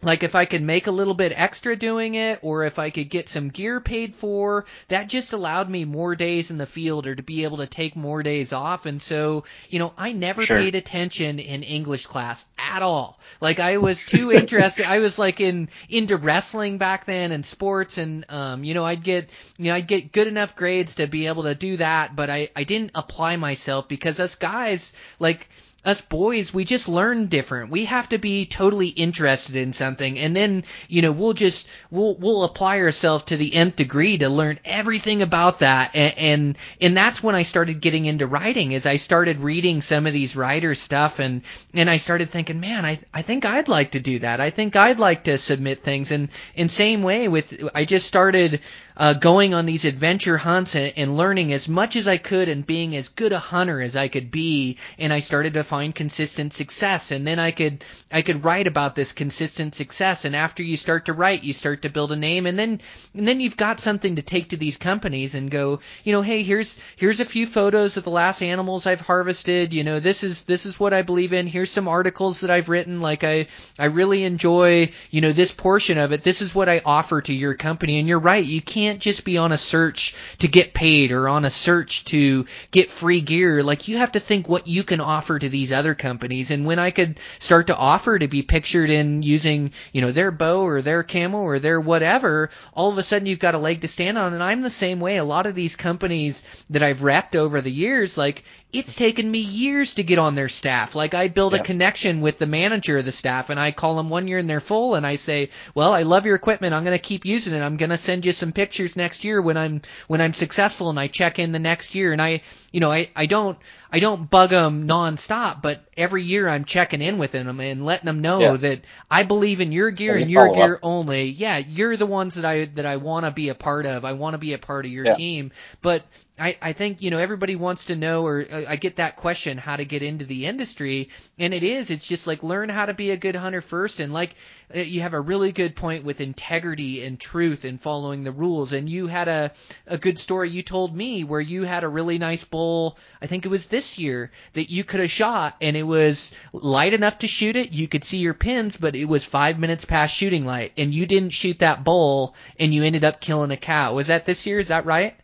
like if I could make a little bit extra doing it or if I could get some gear paid for, that just allowed me more days in the field or to be able to take more days off. And so, you know, I never sure. paid attention in English class at all. Like I was too interested. I was like in, into wrestling back then and sports and, um, you know, I'd get, you know, I'd get good enough grades to be able to do that, but I, I didn't apply myself because us guys, like, us boys, we just learn different. We have to be totally interested in something, and then you know we'll just we'll we'll apply ourselves to the nth degree to learn everything about that, and, and and that's when I started getting into writing. Is I started reading some of these writers' stuff, and and I started thinking, man, I I think I'd like to do that. I think I'd like to submit things, and in same way with I just started uh, going on these adventure hunts and, and learning as much as I could and being as good a hunter as I could be, and I started to find find consistent success. And then I could I could write about this consistent success. And after you start to write you start to build a name. And then and then you've got something to take to these companies and go you know hey here's here's a few photos of the last animals I've harvested. You know this is this is what I believe in. Here's some articles that I've written. Like I I really enjoy you know this portion of it. This is what I offer to your company. And you're right. You can't just be on a search to get paid or on a search to get free gear. Like you have to think what you can offer to these other companies and when I could start to offer to be pictured in using you know their bow or their camel or their whatever all of a sudden you've got a leg to stand on and I'm the same way a lot of these companies that I've repped over the years like it's taken me years to get on their staff. Like I build a connection with the manager of the staff and I call them one year and they're full and I say, well, I love your equipment. I'm going to keep using it. I'm going to send you some pictures next year when I'm, when I'm successful and I check in the next year and I, you know, I, I don't, I don't bug them nonstop, but every year I'm checking in with them and letting them know yeah. that I believe in your gear and your gear up. only. Yeah, you're the ones that I that I want to be a part of. I want to be a part of your yeah. team. But I, I think you know everybody wants to know or uh, I get that question how to get into the industry. And it is it's just like learn how to be a good hunter first. And like uh, you have a really good point with integrity and truth and following the rules. And you had a a good story you told me where you had a really nice bull I think it was this year that you could have shot. And it was light enough to shoot it. You could see your pins but it was 5 minutes past shooting light. And you didn't shoot that bull and you ended up killing a cow. Was that this year? Is that right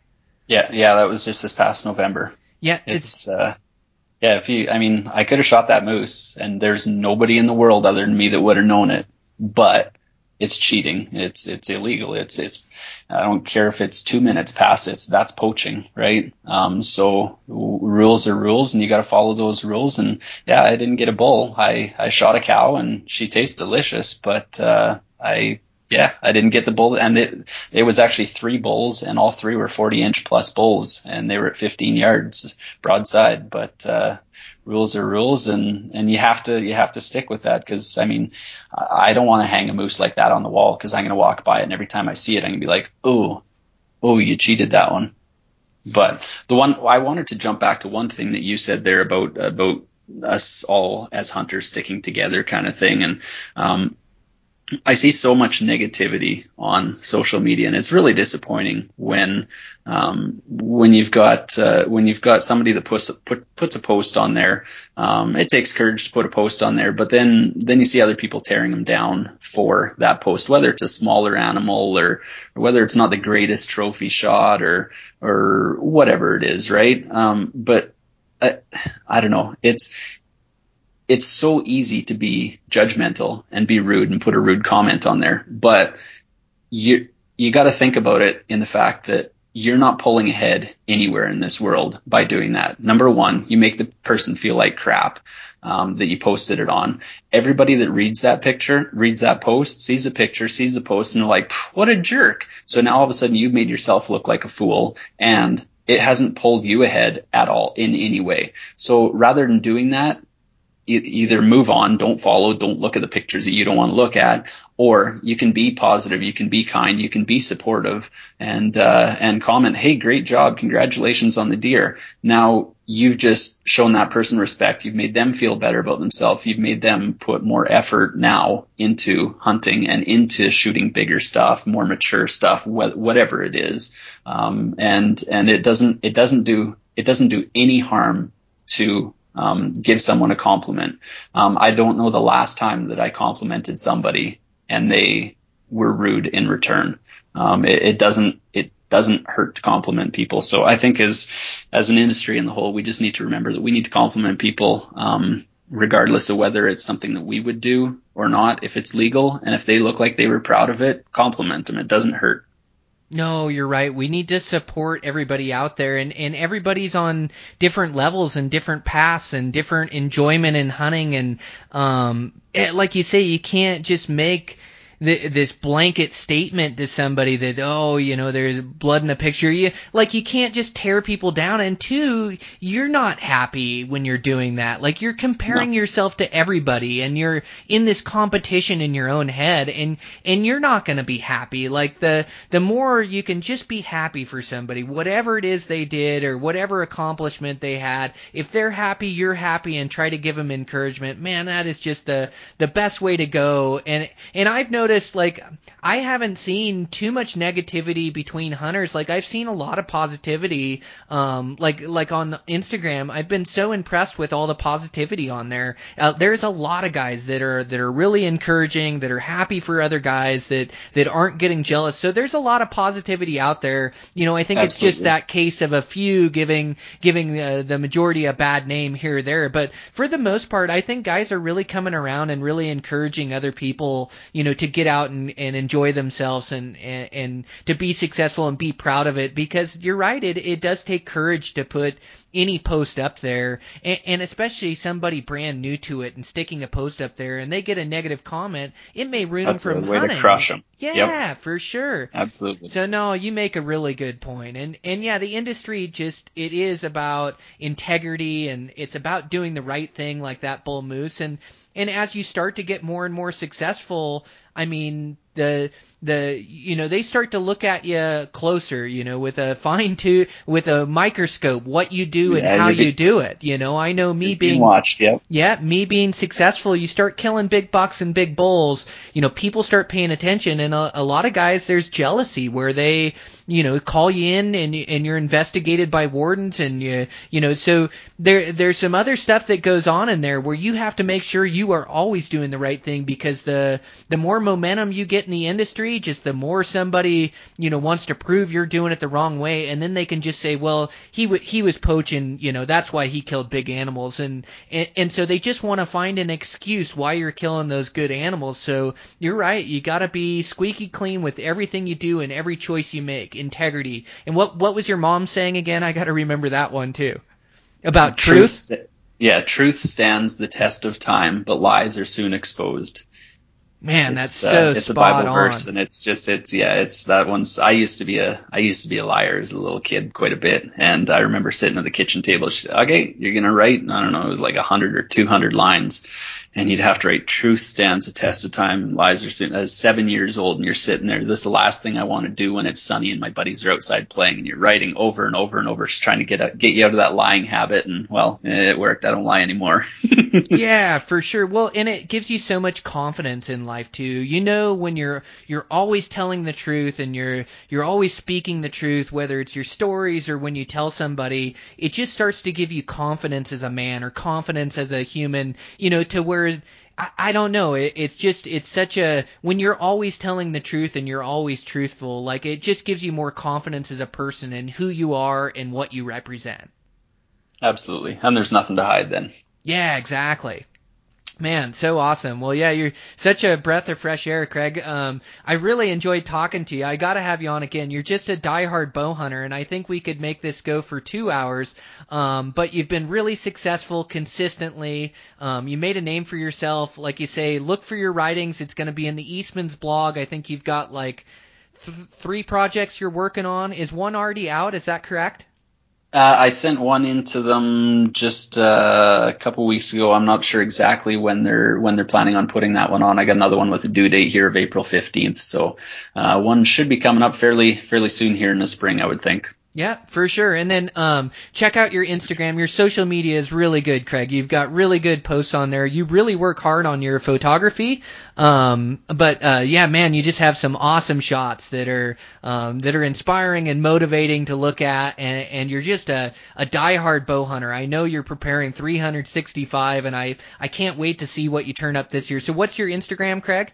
yeah, yeah, that was just this past November. Yeah, it's, it's uh, yeah. If you, I mean, I could have shot that moose, and there's nobody in the world other than me that would have known it. But it's cheating. It's it's illegal. It's it's. I don't care if it's two minutes past. It's that's poaching, right? Um, so rules are rules, and you got to follow those rules. And yeah, I didn't get a bull. I I shot a cow, and she tastes delicious, but uh, I yeah, I didn't get the bull, and it it was actually three bulls, and all three were 40 inch plus bulls, and they were at 15 yards broadside. But uh, rules are rules, and and you have to you have to stick with that because I mean, I don't want to hang a moose like that on the wall because I'm gonna walk by it, and every time I see it, I'm gonna be like, oh, oh, you cheated that one. But the one I wanted to jump back to one thing that you said there about about us all as hunters sticking together kind of thing, and um, I see so much negativity on social media, and it's really disappointing when um, when you've got uh, when you've got somebody that puts put, puts a post on there. Um, it takes courage to put a post on there, but then then you see other people tearing them down for that post, whether it's a smaller animal or, or whether it's not the greatest trophy shot or or whatever it is, right? Um, but I, I don't know. It's it's so easy to be judgmental and be rude and put a rude comment on there, but you you got to think about it in the fact that you're not pulling ahead anywhere in this world by doing that. Number one, you make the person feel like crap um, that you posted it on. Everybody that reads that picture, reads that post, sees the picture, sees the post, and they're like, "What a jerk!" So now all of a sudden you've made yourself look like a fool, and it hasn't pulled you ahead at all in any way. So rather than doing that, either move on, don't follow, don't look at the pictures that you don't want to look at, or you can be positive, you can be kind, you can be supportive, and uh, and comment, hey, great job, congratulations on the deer. Now you've just shown that person respect, you've made them feel better about themselves, you've made them put more effort now into hunting and into shooting bigger stuff, more mature stuff, wh- whatever it is, um, and and it doesn't it doesn't do it doesn't do any harm to um, give someone a compliment. Um, I don't know the last time that I complimented somebody and they were rude in return. Um, it, it, doesn't it doesn't hurt to compliment people. So I think as as an industry in the whole, we just need to remember that we need to compliment people. Um, regardless of whether it's something that we would do or not, if it's legal and if they look like they were proud of it, compliment them. It doesn't hurt. No, you're right. We need to support everybody out there and, and everybody's on different levels and different paths and different enjoyment in hunting and um like you say, you can't just make th- this blanket statement to somebody that oh you know there's blood in the picture. You like you can't just tear people down. And two you're not happy when you're doing that. Like you're comparing no. yourself to everybody and you're in this competition in your own head and and you're not going to be happy. Like the the more you can just be happy for somebody whatever it is they did or whatever accomplishment they had if they're happy you're happy and try to give them encouragement man that is just the the best way to go. And and I've noticed noticed like I haven't seen too much negativity between hunters. Like I've seen a lot of positivity. Um, like like on Instagram, I've been so impressed with all the positivity on there. Uh, there's a lot of guys that are that are really encouraging, that are happy for other guys, that that aren't getting jealous. So there's a lot of positivity out there. You know, I think Absolutely. it's just that case of a few giving giving uh, the majority a bad name here or there. But for the most part, I think guys are really coming around and really encouraging other people. You know, to get out and, and enjoy themselves and, and, and to be successful and be proud of it because you're right, it, it does take courage to put any post up there and, and especially somebody brand new to it and sticking a post up there and they get a negative comment, it may ruin That's them from a way to crush them. Yeah, yep. for sure. Absolutely. So no, you make a really good point. And and yeah, the industry just it is about integrity and it's about doing the right thing like that bull moose and and as you start to get more and more successful, I mean, the the you know they start to look at you closer you know with a fine tooth with a microscope what you do and how you do it you know? I know me being, being watched yep. Yeah me being successful you start killing big bucks and big bulls you know people start paying attention and a, a lot of guys there's jealousy where they you know call you in and and you're investigated by wardens and you you know so there there's some other stuff that goes on in there where you have to make sure you are always doing the right thing because the the more momentum you get in the industry just the more somebody you know wants to prove you're doing it the wrong way. And then they can just say well he w- he was poaching you know that's why he killed big animals. And and, and so they just want to find an excuse why you're killing those good animals. So you're right you got to be squeaky clean with everything you do and every choice you make integrity and what what was your mom saying again I got to remember that one too about truth, truth? yeah truth stands the test of time but lies are soon exposed Man, that's it's, so uh, it's a Bible on. verse, and it's just it's yeah, it's that one's. I used to be a I used to be a liar as a little kid quite a bit, and I remember sitting at the kitchen table. She said, "Okay, you're gonna write I don't know, it was like a hundred or two hundred lines, and you'd have to write truth stands a test of time. And lies are soon as seven years old and you're sitting there. This is the last thing i want to do when it's sunny and my buddies are outside playing and you're writing over and over and over just trying to get get you out of that lying habit. And well it worked. I don't lie anymore yeah for sure well and it gives you so much confidence in life too you know when you're you're always telling the truth and you're you're always speaking the truth whether it's your stories or when you tell somebody it just starts to give you confidence as a man or confidence as a human you know to where I, don't know. It, it's just it's such a when you're always telling the truth and you're always truthful, like it just gives you more confidence as a person and who you are and what you represent. Absolutely, and there's nothing to hide then. Yeah, exactly. Man, so awesome. Well, yeah, you're such a breath of fresh air, Craig. Um, I really enjoyed talking to you. I gotta have you on again. You're just a diehard bow hunter, and I think we could make this go for two hours. Um, but you've been really successful consistently. Um, you made a name for yourself. Like you say, look for your writings. It's gonna be in the Eastman's blog. I think you've got like th- three projects you're working on. Is one already out? Is that correct? Uh, I sent one into them just uh, a couple weeks ago. I'm not sure exactly when they're when they're planning on putting that one on. I got another one with a due date here of April 15th, so uh, one should be coming up fairly fairly soon here in the spring, I would think. Yeah, for sure. And then um, check out your Instagram. Your social media is really good, Craig. You've got really good posts on there. You really work hard on your photography. Um, but uh, yeah, man, you just have some awesome shots that are um, that are inspiring and motivating to look at. And, and you're just a, a diehard bow hunter. I know you're preparing 365, and I I can't wait to see what you turn up this year. So what's your Instagram, Craig?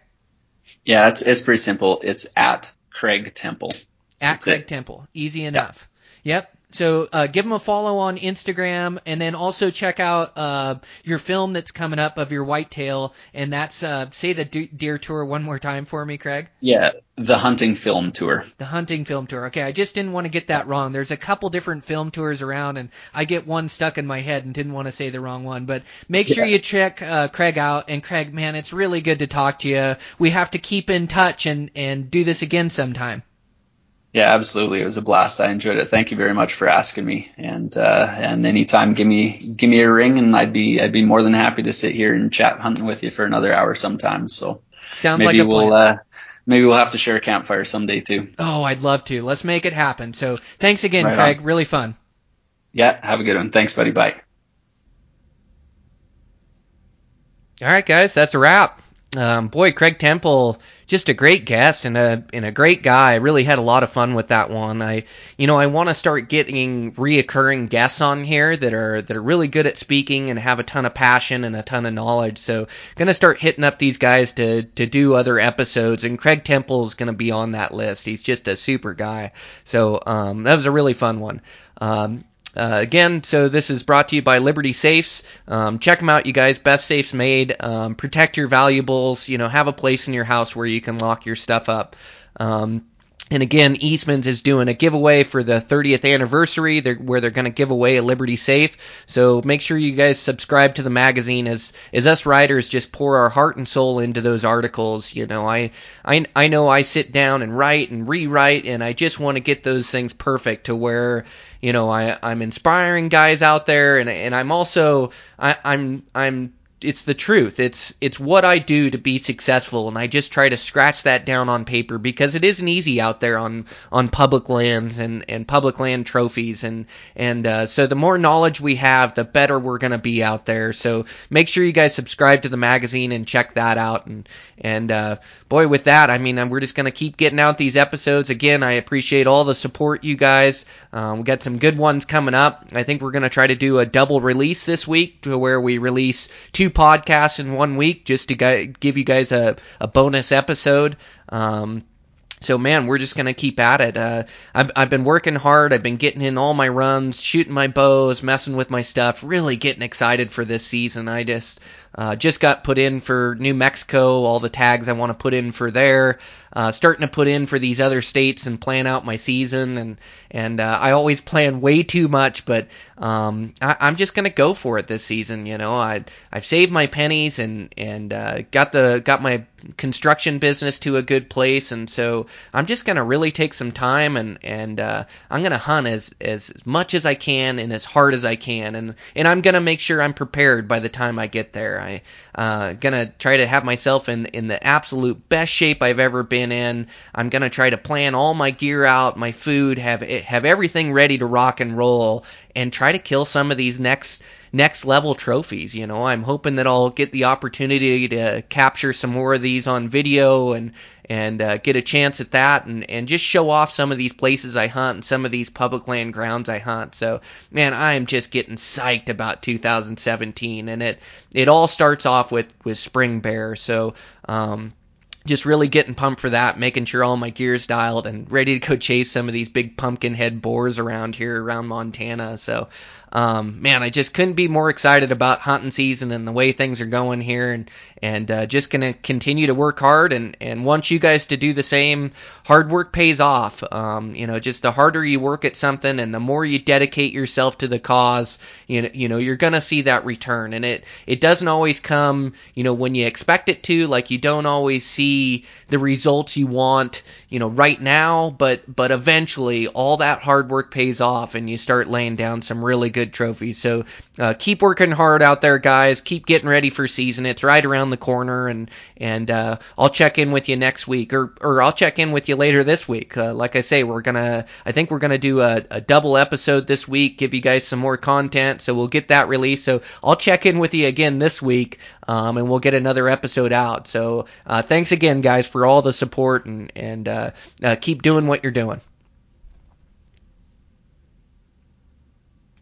Yeah, it's it's pretty simple. It's at Craig Temple. At That's Craig it. Temple. Easy enough. Yep. so uh, give them a follow on Instagram, and then also check out uh, your film that's coming up of your whitetail, and that's uh, say the deer tour one more time for me, Craig. Yeah, the hunting film tour. The hunting film tour. Okay, I just didn't want to get that wrong. There's a couple different film tours around, and I get one stuck in my head and didn't want to say the wrong one. But make sure yeah. you check uh, Craig out. And Craig, man, it's really good to talk to you. We have to keep in touch and and do this again sometime. Yeah, absolutely. It was a blast. I enjoyed it. Thank you very much for asking me. And uh, and anytime, give me give me a ring, and I'd be I'd be more than happy to sit here and chat hunting with you for another hour sometime. So sounds maybe like a we'll. Uh, maybe we'll have to share a campfire someday too. Oh, I'd love to. Let's make it happen. So thanks again, right Craig. On. Really fun. Yeah, have a good one. Thanks, buddy. Bye. All right, guys, that's a wrap. Um, boy, Craig Temple, just a great guest and a and a great guy. I really had a lot of fun with that one. I, you know, I want to start getting reoccurring guests on here that are that are really good at speaking and have a ton of passion and a ton of knowledge. So, gonna start hitting up these guys to to do other episodes. And Craig Temple is gonna be on that list. He's just a super guy. So, um, that was a really fun one. Um, uh, again, so this is brought to you by Liberty Safes. Um, check them out, you guys. Best safes made. Um, protect your valuables. You know, have a place in your house where you can lock your stuff up. Um, and again, Eastman's is doing a giveaway for the 30th anniversary they're, where they're going to give away a Liberty Safe. So make sure you guys subscribe to the magazine as, as us writers just pour our heart and soul into those articles. You know, I, I, I know I sit down and write and rewrite and I just want to get those things perfect to where, you know, I, I'm inspiring guys out there and, and I'm also, I, I'm, I'm it's the truth. It's it's what I do to be successful, and I just try to scratch that down on paper because it isn't easy out there on on public lands and and public land trophies, and and uh, so the more knowledge we have, the better we're gonna be out there. So make sure you guys subscribe to the magazine and check that out, and and uh, boy, with that, I mean, we're just gonna keep getting out these episodes. Again, I appreciate all the support you guys. Um, we got some good ones coming up. I think we're gonna try to do a double release this week to where we release two podcasts in one week just to give you guys a, a bonus episode. Um, so man, we're just gonna keep at it. Uh, I've, I've been working hard. I've been getting in all my runs, shooting my bows, messing with my stuff, really getting excited for this season. I just, uh, just got put in for New Mexico, all the tags I want to put in for there. Uh, starting to put in for these other states and plan out my season, and and uh, I always plan way too much, but um, I, I'm just gonna go for it this season. You know, I I've saved my pennies and and uh, got the got my construction business to a good place, and so I'm just gonna really take some time and and uh, I'm gonna hunt as as much as I can and as hard as I can, and and I'm gonna make sure I'm prepared by the time I get there. I uh, gonna try to have myself in in the absolute best shape I've ever been in. I'm gonna try to plan all my gear out, my food, have have everything ready to rock and roll, and try to kill some of these next next level trophies. You know, I'm hoping that I'll get the opportunity to capture some more of these on video and and uh, get a chance at that and, and just show off some of these places I hunt and some of these public land grounds I hunt. So, man, I am just getting psyched about 2017, and it it all starts off with with spring bear. So, um, just really getting pumped for that, making sure all my gear's dialed and ready to go chase some of these big pumpkin head boars around here around Montana. So, um, man, I just couldn't be more excited about hunting season and the way things are going here, and and uh, just gonna continue to work hard and and want you guys to do the same. Hard work pays off. Um, you know, just the harder you work at something and the more you dedicate yourself to the cause, you know, you know, you're gonna see that return, and it it doesn't always come, you know, when you expect it to. Like you don't always see the results you want, you know, right now, but but eventually all that hard work pays off, and you start laying down some really good trophies. So uh, keep working hard out there, guys. Keep getting ready for season. It's right around the corner, and and uh, I'll check in with you next week, or or I'll check in with you later this week. Uh, like I say, we're gonna, I think we're gonna do a, a double episode this week, give you guys some more content, so we'll get that released. So I'll check in with you again this week, um, and we'll get another episode out. So uh, thanks again, guys, for all the support, and and uh, uh, keep doing what you're doing.